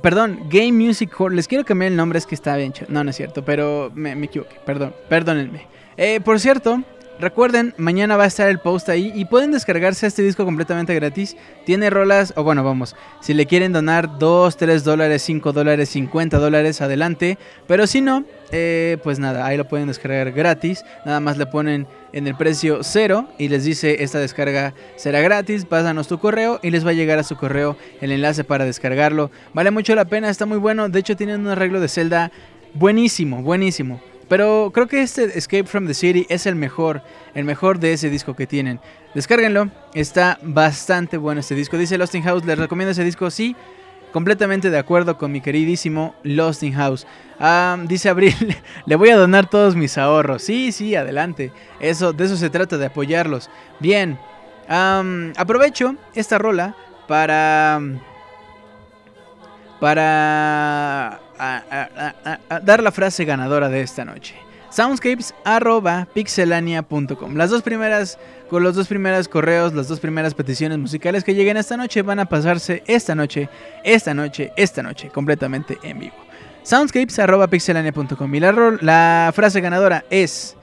A: perdón, Game Music Core. Les quiero cambiar el nombre, es que está bien. No, no es cierto, pero me, me equivoqué. Perdón, perdónenme. Eh, por cierto, Recuerden, mañana va a estar el post ahí y pueden descargarse este disco completamente gratis. Tiene rolas, o bueno, vamos, si le quieren donar 2, 3 dólares, 5 dólares, 50 dólares, adelante. Pero si no, eh, pues nada, ahí lo pueden descargar gratis. Nada más le ponen en el precio cero y les dice esta descarga será gratis, pásanos tu correo y les va a llegar a su correo el enlace para descargarlo. Vale mucho la pena, está muy bueno. De hecho, tienen un arreglo de celda buenísimo, buenísimo. Pero creo que este Escape from the City es el mejor, el mejor de ese disco que tienen. Descárguenlo, está bastante bueno este disco. Dice Lost in House, ¿les recomiendo ese disco? Sí, completamente de acuerdo con mi queridísimo Lost in House. Ah, dice Abril, le voy a donar todos mis ahorros. Sí, sí, adelante. Eso, de eso se trata, de apoyarlos. Bien, aprovecho esta rola para... Para dar la frase ganadora de esta noche. Soundscapes.pixelania.com. Las dos primeras, con los dos primeros correos, las dos primeras peticiones musicales que lleguen esta noche van a pasarse esta noche, esta noche, esta noche, completamente en vivo. Soundscapes.pixelania.com. Y la, frase ganadora es: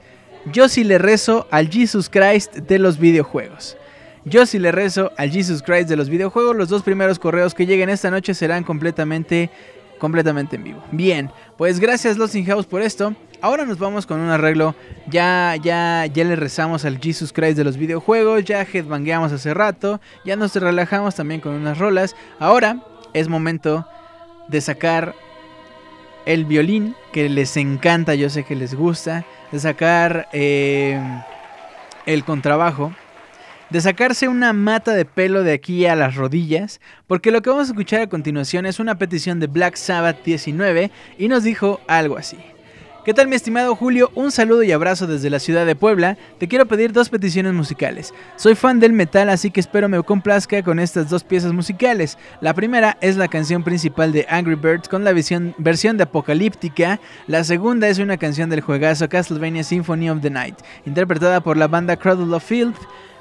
A: Yo sí le rezo al Jesus Christ de los videojuegos. Yo sí le rezo al Jesus Christ de los videojuegos. Los dos primeros correos que lleguen esta noche serán completamente completamente en vivo. Bien, pues gracias Lost in por esto. Ahora nos vamos con un arreglo. Ya, ya, ya le rezamos al Jesus Christ de los videojuegos. Ya headbangueamos hace rato. Ya nos relajamos también con unas rolas. Ahora es momento de sacar el violín que les encanta. Yo sé que les gusta. De sacar eh, el contrabajo de sacarse una mata de pelo de aquí a las rodillas, porque lo que vamos a escuchar a continuación es una petición de Black Sabbath 19 y nos dijo algo así. ¿Qué tal mi estimado Julio? Un saludo y abrazo desde la ciudad de Puebla. Te quiero pedir dos peticiones musicales. Soy fan del metal, así que espero me complazca con estas dos piezas musicales. La primera es la canción principal de Angry Birds con la versión de Apocalíptica. La segunda es una canción del juegazo Castlevania Symphony of the Night, interpretada por la banda Cradle of Field.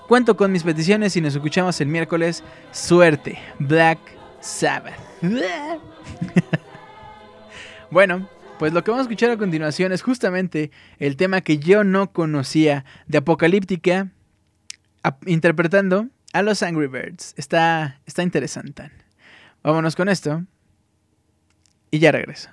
A: Cuento con mis peticiones y nos escuchamos el miércoles. Suerte, Black Sabbath. bueno, pues lo que vamos a escuchar a continuación es justamente el tema que yo no conocía de Apocalíptica, interpretando a los Angry Birds. Está, está interesante. Vámonos con esto y ya regreso.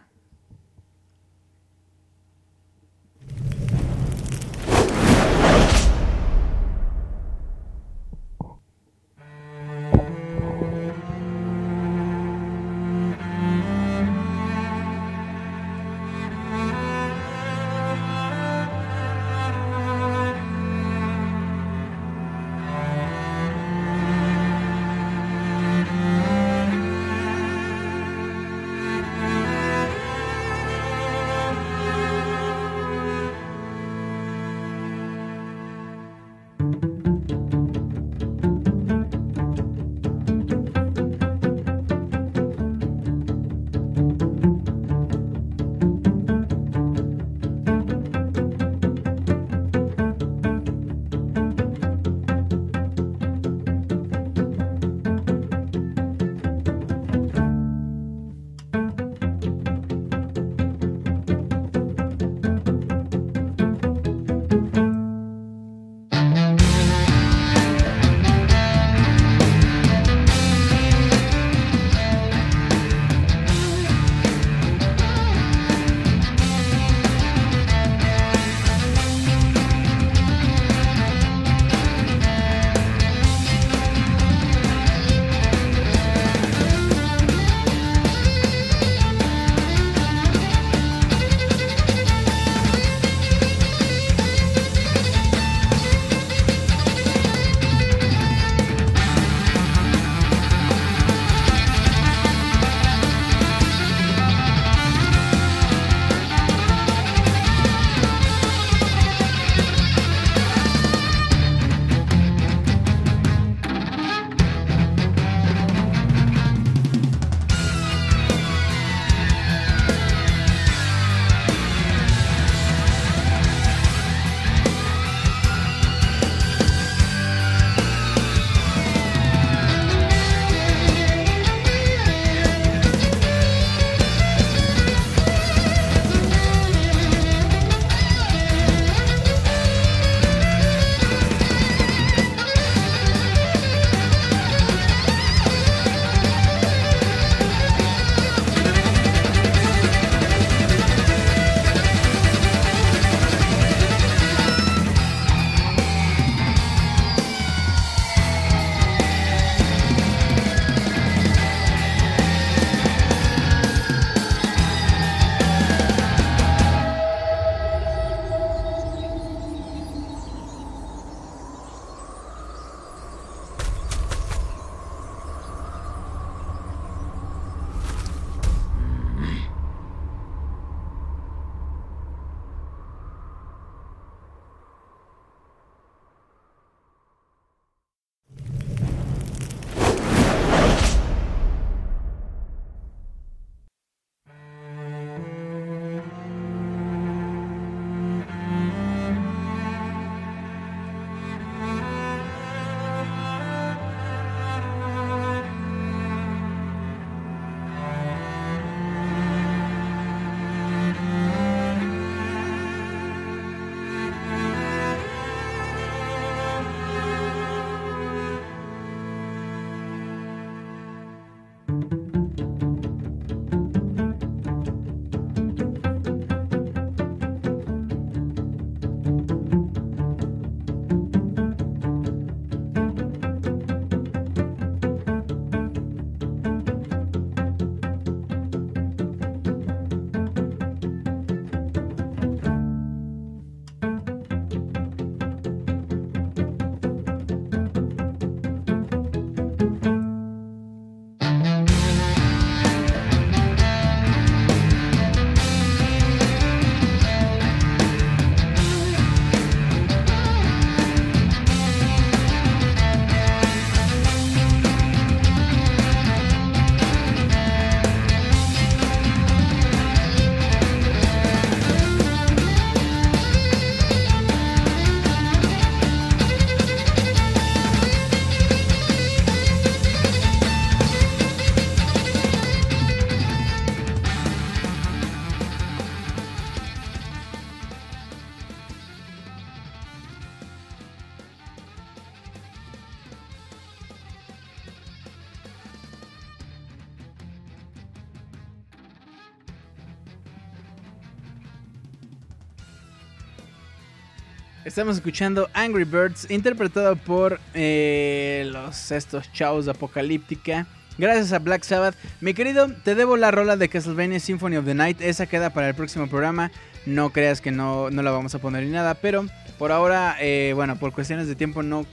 A: Estamos escuchando Angry Birds, interpretado por eh, los estos chavos de Apocalíptica. Gracias a Black Sabbath. Mi querido, te debo la rola de Castlevania Symphony of the Night. Esa queda para el próximo programa. No creas que no, no la vamos a poner ni nada. Pero por ahora, eh, bueno, por cuestiones de tiempo no,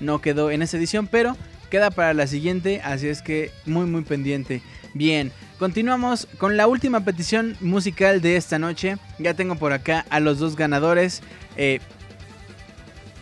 A: no quedó en esa edición. Pero queda para la siguiente. Así es que muy, muy pendiente. Bien, continuamos con la última petición musical de esta noche. Ya tengo por acá a los dos ganadores. Eh,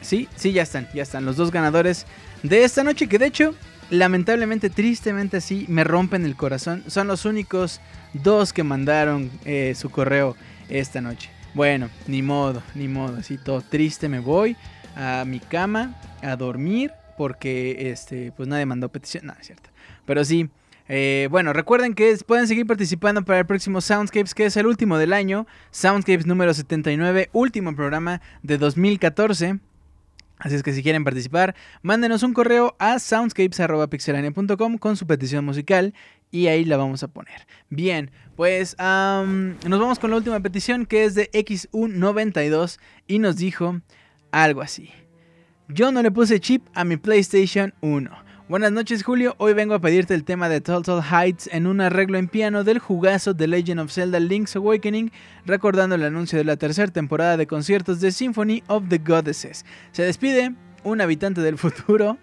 A: sí, sí, ya están, ya están los dos ganadores de esta noche. Que de hecho lamentablemente, tristemente así, me rompen el corazón. Son los únicos dos que mandaron eh, su correo esta noche. Bueno, ni modo, ni modo, así todo triste me voy a mi cama a dormir porque este pues nadie mandó petición, no, es cierto. Pero sí, eh, bueno, recuerden que pueden seguir participando para el próximo Soundscapes, que es el último del año. Soundscapes número 79, último programa de 2014. Así es que si quieren participar, mándenos un correo a soundscapes.pixelania.com con su petición musical y ahí la vamos a poner. Bien, pues nos vamos con la última petición que es de XU92 y nos dijo algo así. Yo no le puse chip a mi PlayStation 1. Buenas noches Julio, hoy vengo a pedirte el tema de Total Heights en un arreglo en piano del jugazo The Legend of Zelda Link's Awakening, recordando el anuncio de la tercera temporada de conciertos de Symphony of the Goddesses. Se despide un habitante del futuro,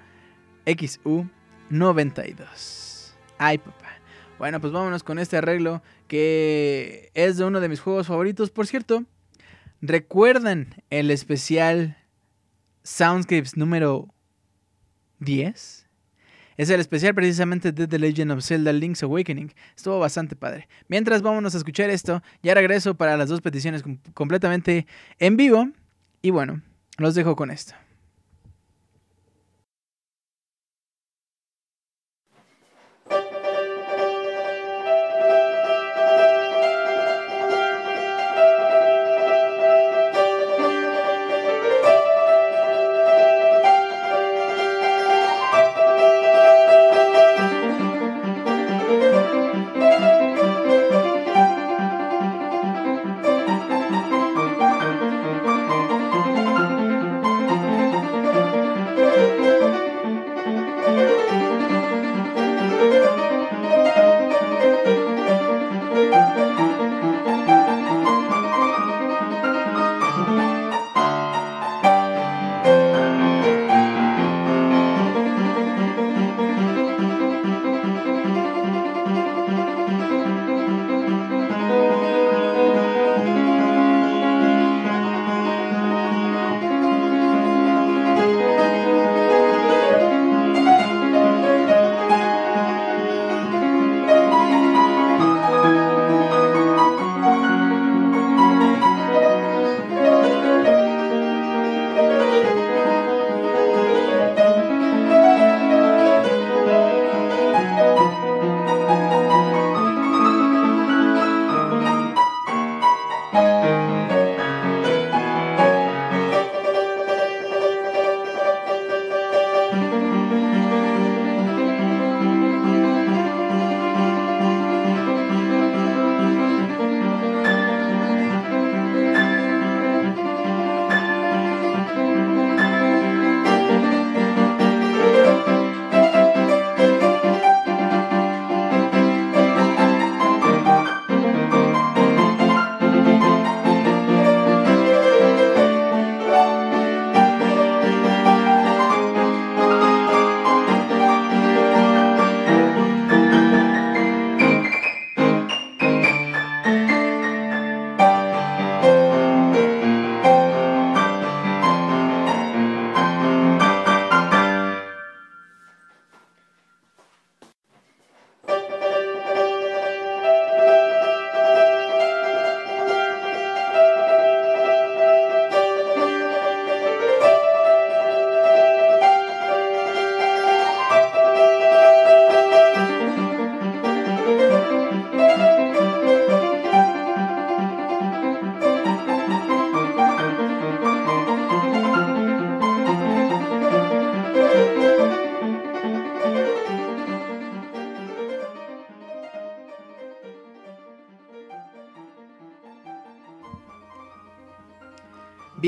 A: XU92. Ay papá. Bueno, pues vámonos con este arreglo que es de uno de mis juegos favoritos. Por cierto, ¿recuerdan el especial Soundscapes número 10? Es el especial precisamente de The Legend of Zelda Link's Awakening. Estuvo bastante padre. Mientras vámonos a escuchar esto, ya regreso para las dos peticiones completamente en vivo. Y bueno, los dejo con esto.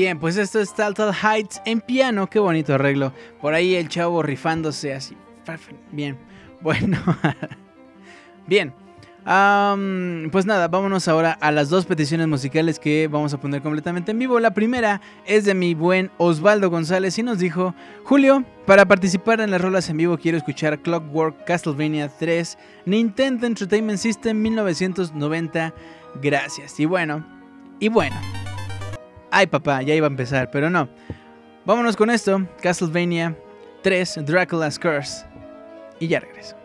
A: Bien, pues esto es Taltal Heights en piano, qué bonito arreglo. Por ahí el chavo rifándose así. Bien, bueno. Bien. pues nada, vámonos ahora a las dos peticiones musicales que vamos a poner completamente en vivo. La primera es de mi buen Osvaldo González y nos dijo, Julio, para participar en las rolas en vivo quiero escuchar Clockwork Castlevania 3 Nintendo Entertainment System 1990. Gracias. Y bueno, y bueno. Ay, papá, ya iba a empezar, pero no. Vámonos con esto: Castlevania 3 Dracula's Curse. Y ya regreso.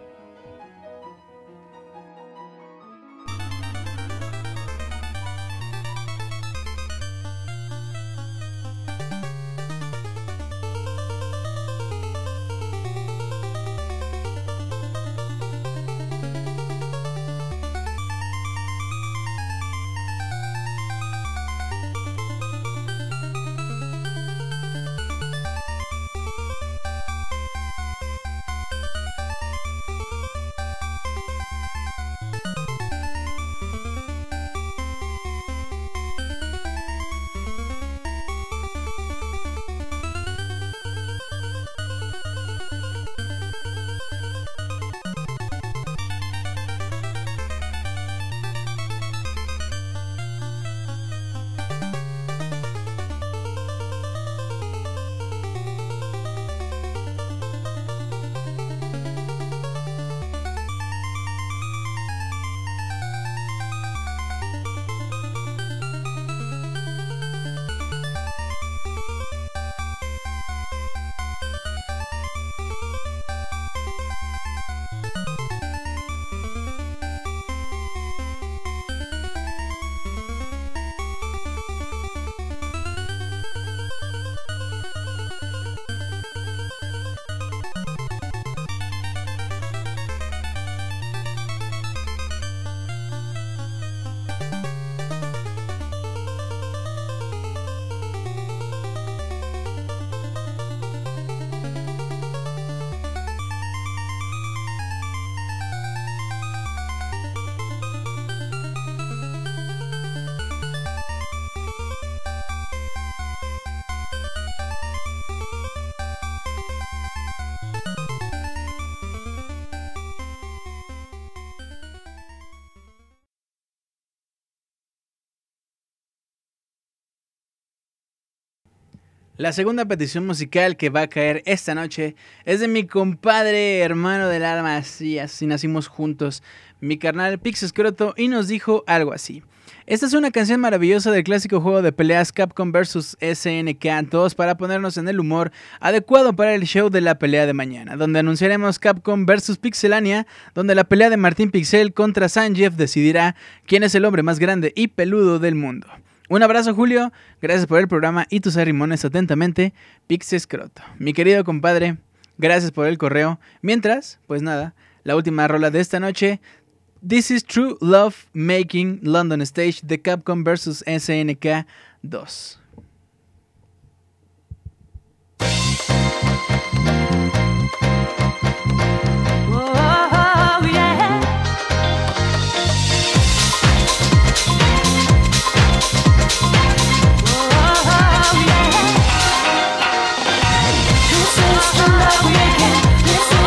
A: La segunda petición musical que va a caer esta noche es de mi compadre, hermano del alma, así, así nacimos juntos, mi carnal Pix Escroto, y nos dijo algo así. Esta es una canción maravillosa del clásico juego de peleas Capcom vs SNK, todos para ponernos en el humor adecuado para el show de la pelea de mañana, donde anunciaremos Capcom vs Pixelania, donde la pelea de Martín Pixel contra Sanjeev decidirá quién es el hombre más grande y peludo del mundo. Un abrazo, Julio. Gracias por el programa y tus arrimones atentamente. Pixescroto. Mi querido compadre, gracias por el correo. Mientras, pues nada, la última rola de esta noche. This is True Love Making London Stage de Capcom vs SNK 2.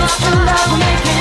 A: Love making.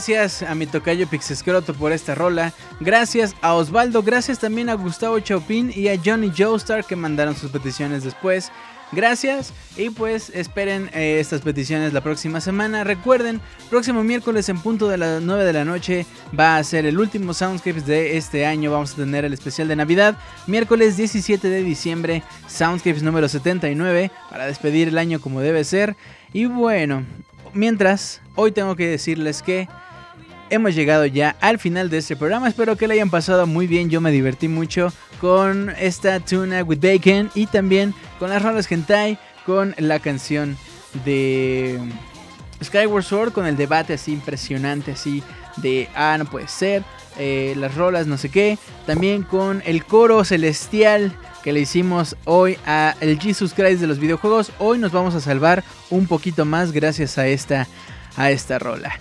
A: Gracias a mi tocayo Pixescroto por esta rola. Gracias a Osvaldo. Gracias también a Gustavo Chaupin y a Johnny Joestar que mandaron sus peticiones después. Gracias y pues esperen eh, estas peticiones la próxima semana. Recuerden, próximo miércoles en punto de las 9 de la noche va a ser el último Soundscapes de este año. Vamos a tener el especial de Navidad. Miércoles 17 de diciembre, Soundscapes número 79 para despedir el año como debe ser. Y bueno, mientras, hoy tengo que decirles que hemos llegado ya al final de este programa. Espero que lo hayan pasado muy bien. Yo me divertí mucho con esta tuna with bacon y también con las rolas hentai, con la canción de Skyward Sword, con el debate así impresionante, así de ah, no puede ser. Eh, las rolas, no sé qué. También con el coro celestial que le hicimos hoy a el Jesus Christ de los videojuegos. Hoy nos vamos a salvar un poquito más gracias a esta, a esta rola.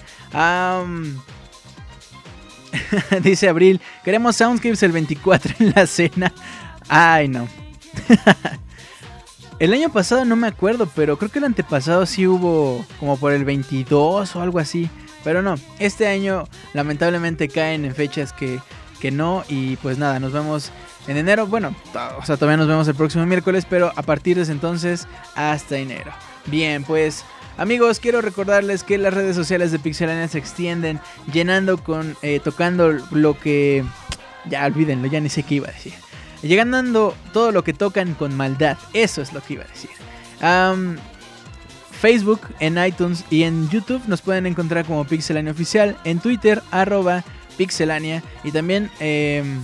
A: dice Abril, queremos Soundscapes el 24 en la cena. Ay, no. el año pasado no me acuerdo, pero creo que el antepasado sí hubo como por el 22 o algo así. Pero no, este año lamentablemente caen en fechas que, que no. Y pues nada, nos vemos en enero. Bueno, o sea, todavía nos vemos el próximo miércoles, pero a partir de ese entonces hasta enero. Bien, pues amigos, quiero recordarles que las redes sociales de Pixelania se extienden llenando con, eh, tocando lo que... Ya olvídenlo, ya ni sé qué iba a decir. Llegando todo lo que tocan con maldad. Eso es lo que iba a decir. Facebook, en iTunes y en YouTube nos pueden encontrar como Pixelania Oficial. En Twitter, arroba Pixelania. Y también... Em,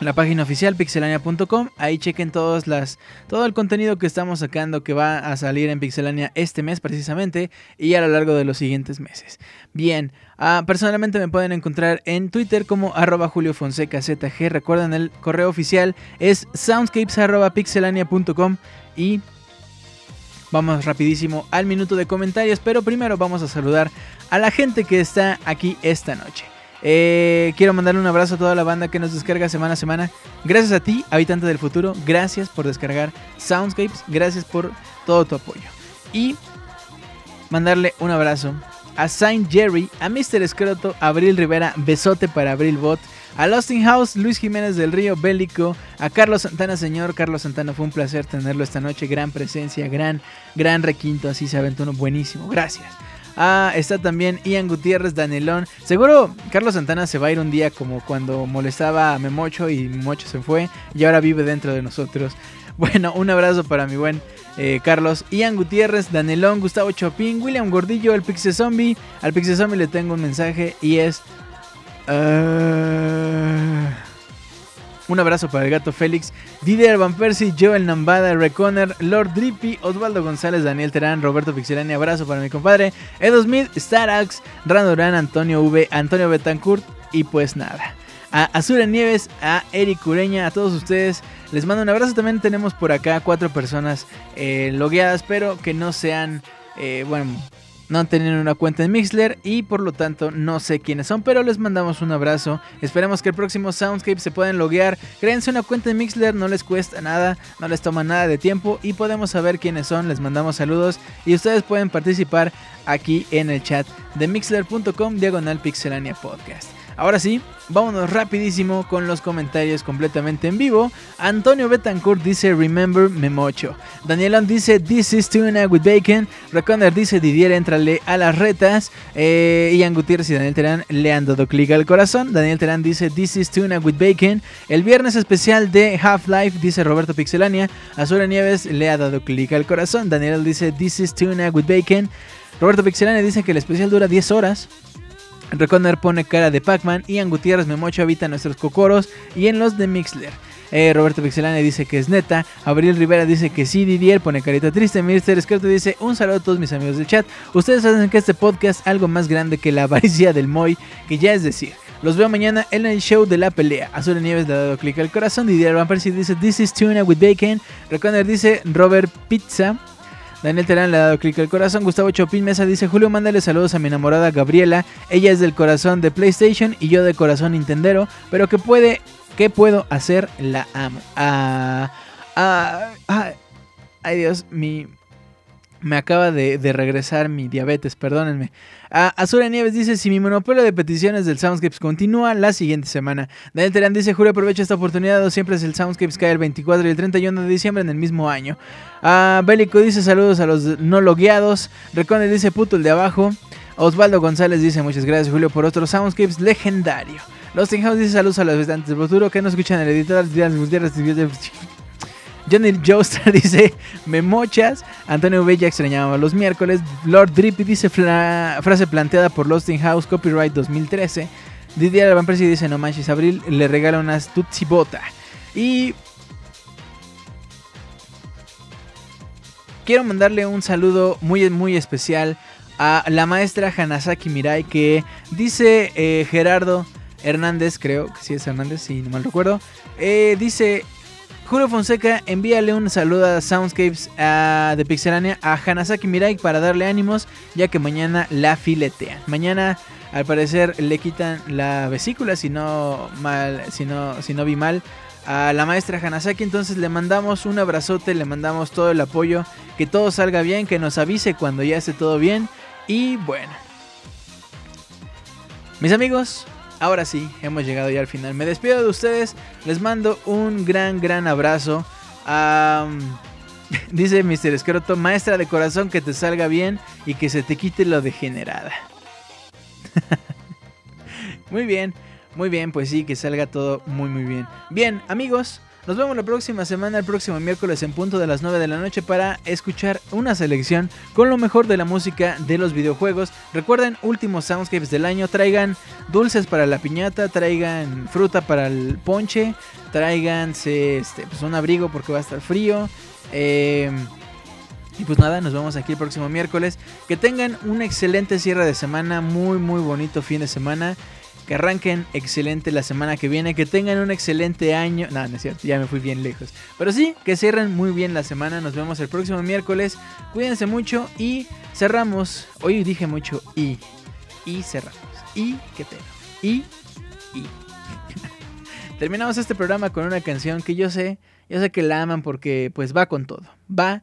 A: la página oficial pixelania.com. Ahí chequen todos las, todo el contenido que estamos sacando que va a salir en Pixelania este mes precisamente y a lo largo de los siguientes meses. Bien, ah, personalmente me pueden encontrar en Twitter como arroba Julio Fonseca ZG. Recuerden el correo oficial es soundscapes.pixelania.com y vamos rapidísimo al minuto de comentarios. Pero primero vamos a saludar a la gente que está aquí esta noche. Eh, quiero mandarle un abrazo a toda la banda que nos descarga semana a semana. Gracias a ti, habitante del futuro. Gracias por descargar Soundscapes. Gracias por todo tu apoyo. Y mandarle un abrazo a Saint Jerry, a Mr. Escroto, a Abril Rivera, besote para Abril Bot, A Losting House, Luis Jiménez del Río, Bélico. A Carlos Santana, señor. Carlos Santana, fue un placer tenerlo esta noche. Gran presencia, gran, gran requinto. Así se aventó uno buenísimo. Gracias. Ah, está también Ian Gutiérrez, Danelón. Seguro Carlos Santana se va a ir un día como cuando molestaba a Memocho y Memocho se fue y ahora vive dentro de nosotros. Bueno, un abrazo para mi buen eh, Carlos, Ian Gutiérrez, Danelón, Gustavo Chopin, William Gordillo, el Pixie Zombie. Al Pixie Zombie le tengo un mensaje y es... ah, un abrazo para el gato Félix, Didier Van Persie, Joel Nambada, Reconer, Lord Drippy, Osvaldo González, Daniel Terán, Roberto Pixelani, abrazo para mi compadre, Edo Smith, Starax, Randorán, Antonio V, Antonio Betancourt y pues nada. A Azura Nieves, a Eric Ureña, a todos ustedes les mando un abrazo. También tenemos por acá cuatro personas eh, logueadas, pero que no sean, eh, bueno, no tienen una cuenta en Mixler y por lo tanto no sé quiénes son, pero les mandamos un abrazo. Esperemos que el próximo Soundscape se puedan loguear. Créense una cuenta en Mixler, no les cuesta nada, no les toma nada de tiempo y podemos saber quiénes son. Les mandamos saludos y ustedes pueden participar aquí en el chat de mixler.com diagonal pixelania podcast. Ahora sí, vámonos rapidísimo con los comentarios completamente en vivo. Antonio Betancourt dice Remember Memocho. Danielón dice This is tuna with bacon. Reconder dice Didier, entrale a las retas. Eh, Ian Gutiérrez y Daniel Terán le han dado clic al corazón. Daniel Terán dice This is tuna with bacon. El viernes especial de Half-Life dice Roberto Pixelania. Azura Nieves le ha dado clic al corazón. Daniel dice This is tuna with bacon. Roberto Pixelania dice que el especial dura 10 horas. Reconer pone cara de Pac-Man. Ian Gutiérrez Memocho habita nuestros cocoros y en los de Mixler. Eh, Roberto Pixelane dice que es neta. Abril Rivera dice que sí. Didier pone carita triste. Mr. Esquerto dice un saludo a todos mis amigos del chat. Ustedes hacen que este podcast algo más grande que la avaricia del Moy, que ya es decir. Los veo mañana en el show de la pelea. Azul Nieves le ha dado clic al corazón. Didier Van Persie dice This is tuna with bacon. Reconer dice Robert Pizza. Daniel Terán le ha dado clic al corazón. Gustavo Chopin Mesa dice: Julio, mándale saludos a mi enamorada Gabriela. Ella es del corazón de PlayStation y yo de corazón Nintendero. Pero que puede, ¿qué puedo hacer? La amo. Ah, ah, ah, ay, Dios, mi. Me acaba de, de regresar mi diabetes, perdónenme. Ah, Azura Nieves dice: Si mi monopolio de peticiones del Soundscapes continúa la siguiente semana. Daniel Terán dice: Julio, aprovecha esta oportunidad. Siempre es el Soundscapes cae el 24 y el 31 de diciembre en el mismo año. Ah, Bélico dice: Saludos a los no logueados. Recone dice: Puto el de abajo. Osvaldo González dice: Muchas gracias, Julio, por otro Soundscapes legendario. Los House dice: Saludos a los habitantes del futuro que no escuchan el editor. Johnny Joestar dice, me mochas. Antonio Bella extrañaba los miércoles. Lord Drippy dice, frase planteada por Lost in House, copyright 2013. Didier Van dice, no manches, Abril le regala unas Tutsi Bota. Y... Quiero mandarle un saludo muy, muy especial a la maestra Hanasaki Mirai que dice eh, Gerardo Hernández, creo que sí es Hernández, si no mal recuerdo. eh, dice, Julio Fonseca, envíale un saludo a Soundscapes de Pixelania a Hanasaki Mirai para darle ánimos, ya que mañana la filetean. Mañana, al parecer, le quitan la vesícula, si no, mal, si no, si no vi mal, a la maestra Hanasaki. Entonces le mandamos un abrazote, le mandamos todo el apoyo, que todo salga bien, que nos avise cuando ya esté todo bien. Y bueno, mis amigos, ahora sí, hemos llegado ya al final. Me despido de ustedes, les mando un gran, gran abrazo. Am, dice Mr. Escroto, maestra de corazón, que te salga bien y que se te quite lo degenerada. muy bien, muy bien, pues sí, que salga todo muy, muy bien. Bien, amigos. Nos vemos la próxima semana, el próximo miércoles en punto de las 9 de la noche para escuchar una selección con lo mejor de la música de los videojuegos. Recuerden, últimos soundscapes del año, traigan dulces para la piñata, traigan fruta para el ponche, tráiganse este, pues un abrigo porque va a estar frío. Eh, y pues nada, nos vemos aquí el próximo miércoles. Que tengan un excelente cierre de semana, muy muy bonito fin de semana. Que arranquen excelente la semana que viene. Que tengan un excelente año. No, no es cierto, ya me fui bien lejos. Pero sí, que cierren muy bien la semana. Nos vemos el próximo miércoles. Cuídense mucho y cerramos. Hoy dije mucho y. Y cerramos. Y qué pena. Y. Y. Terminamos este programa con una canción que yo sé. Yo sé que la aman porque pues va con todo. Va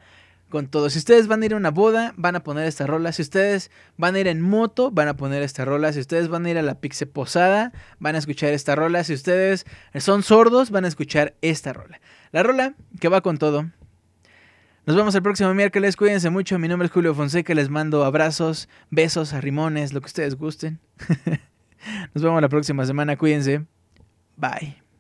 A: con todo. Si ustedes van a ir a una boda, van a poner esta rola. Si ustedes van a ir en moto, van a poner esta rola. Si ustedes van a ir a la Pixe Posada, van a escuchar esta rola. Si ustedes son sordos, van a escuchar esta rola. La rola que va con todo. Nos vemos el próximo miércoles. Cuídense mucho. Mi nombre es Julio Fonseca. Les mando abrazos, besos, arrimones, lo que ustedes gusten. Nos vemos la próxima semana. Cuídense. Bye.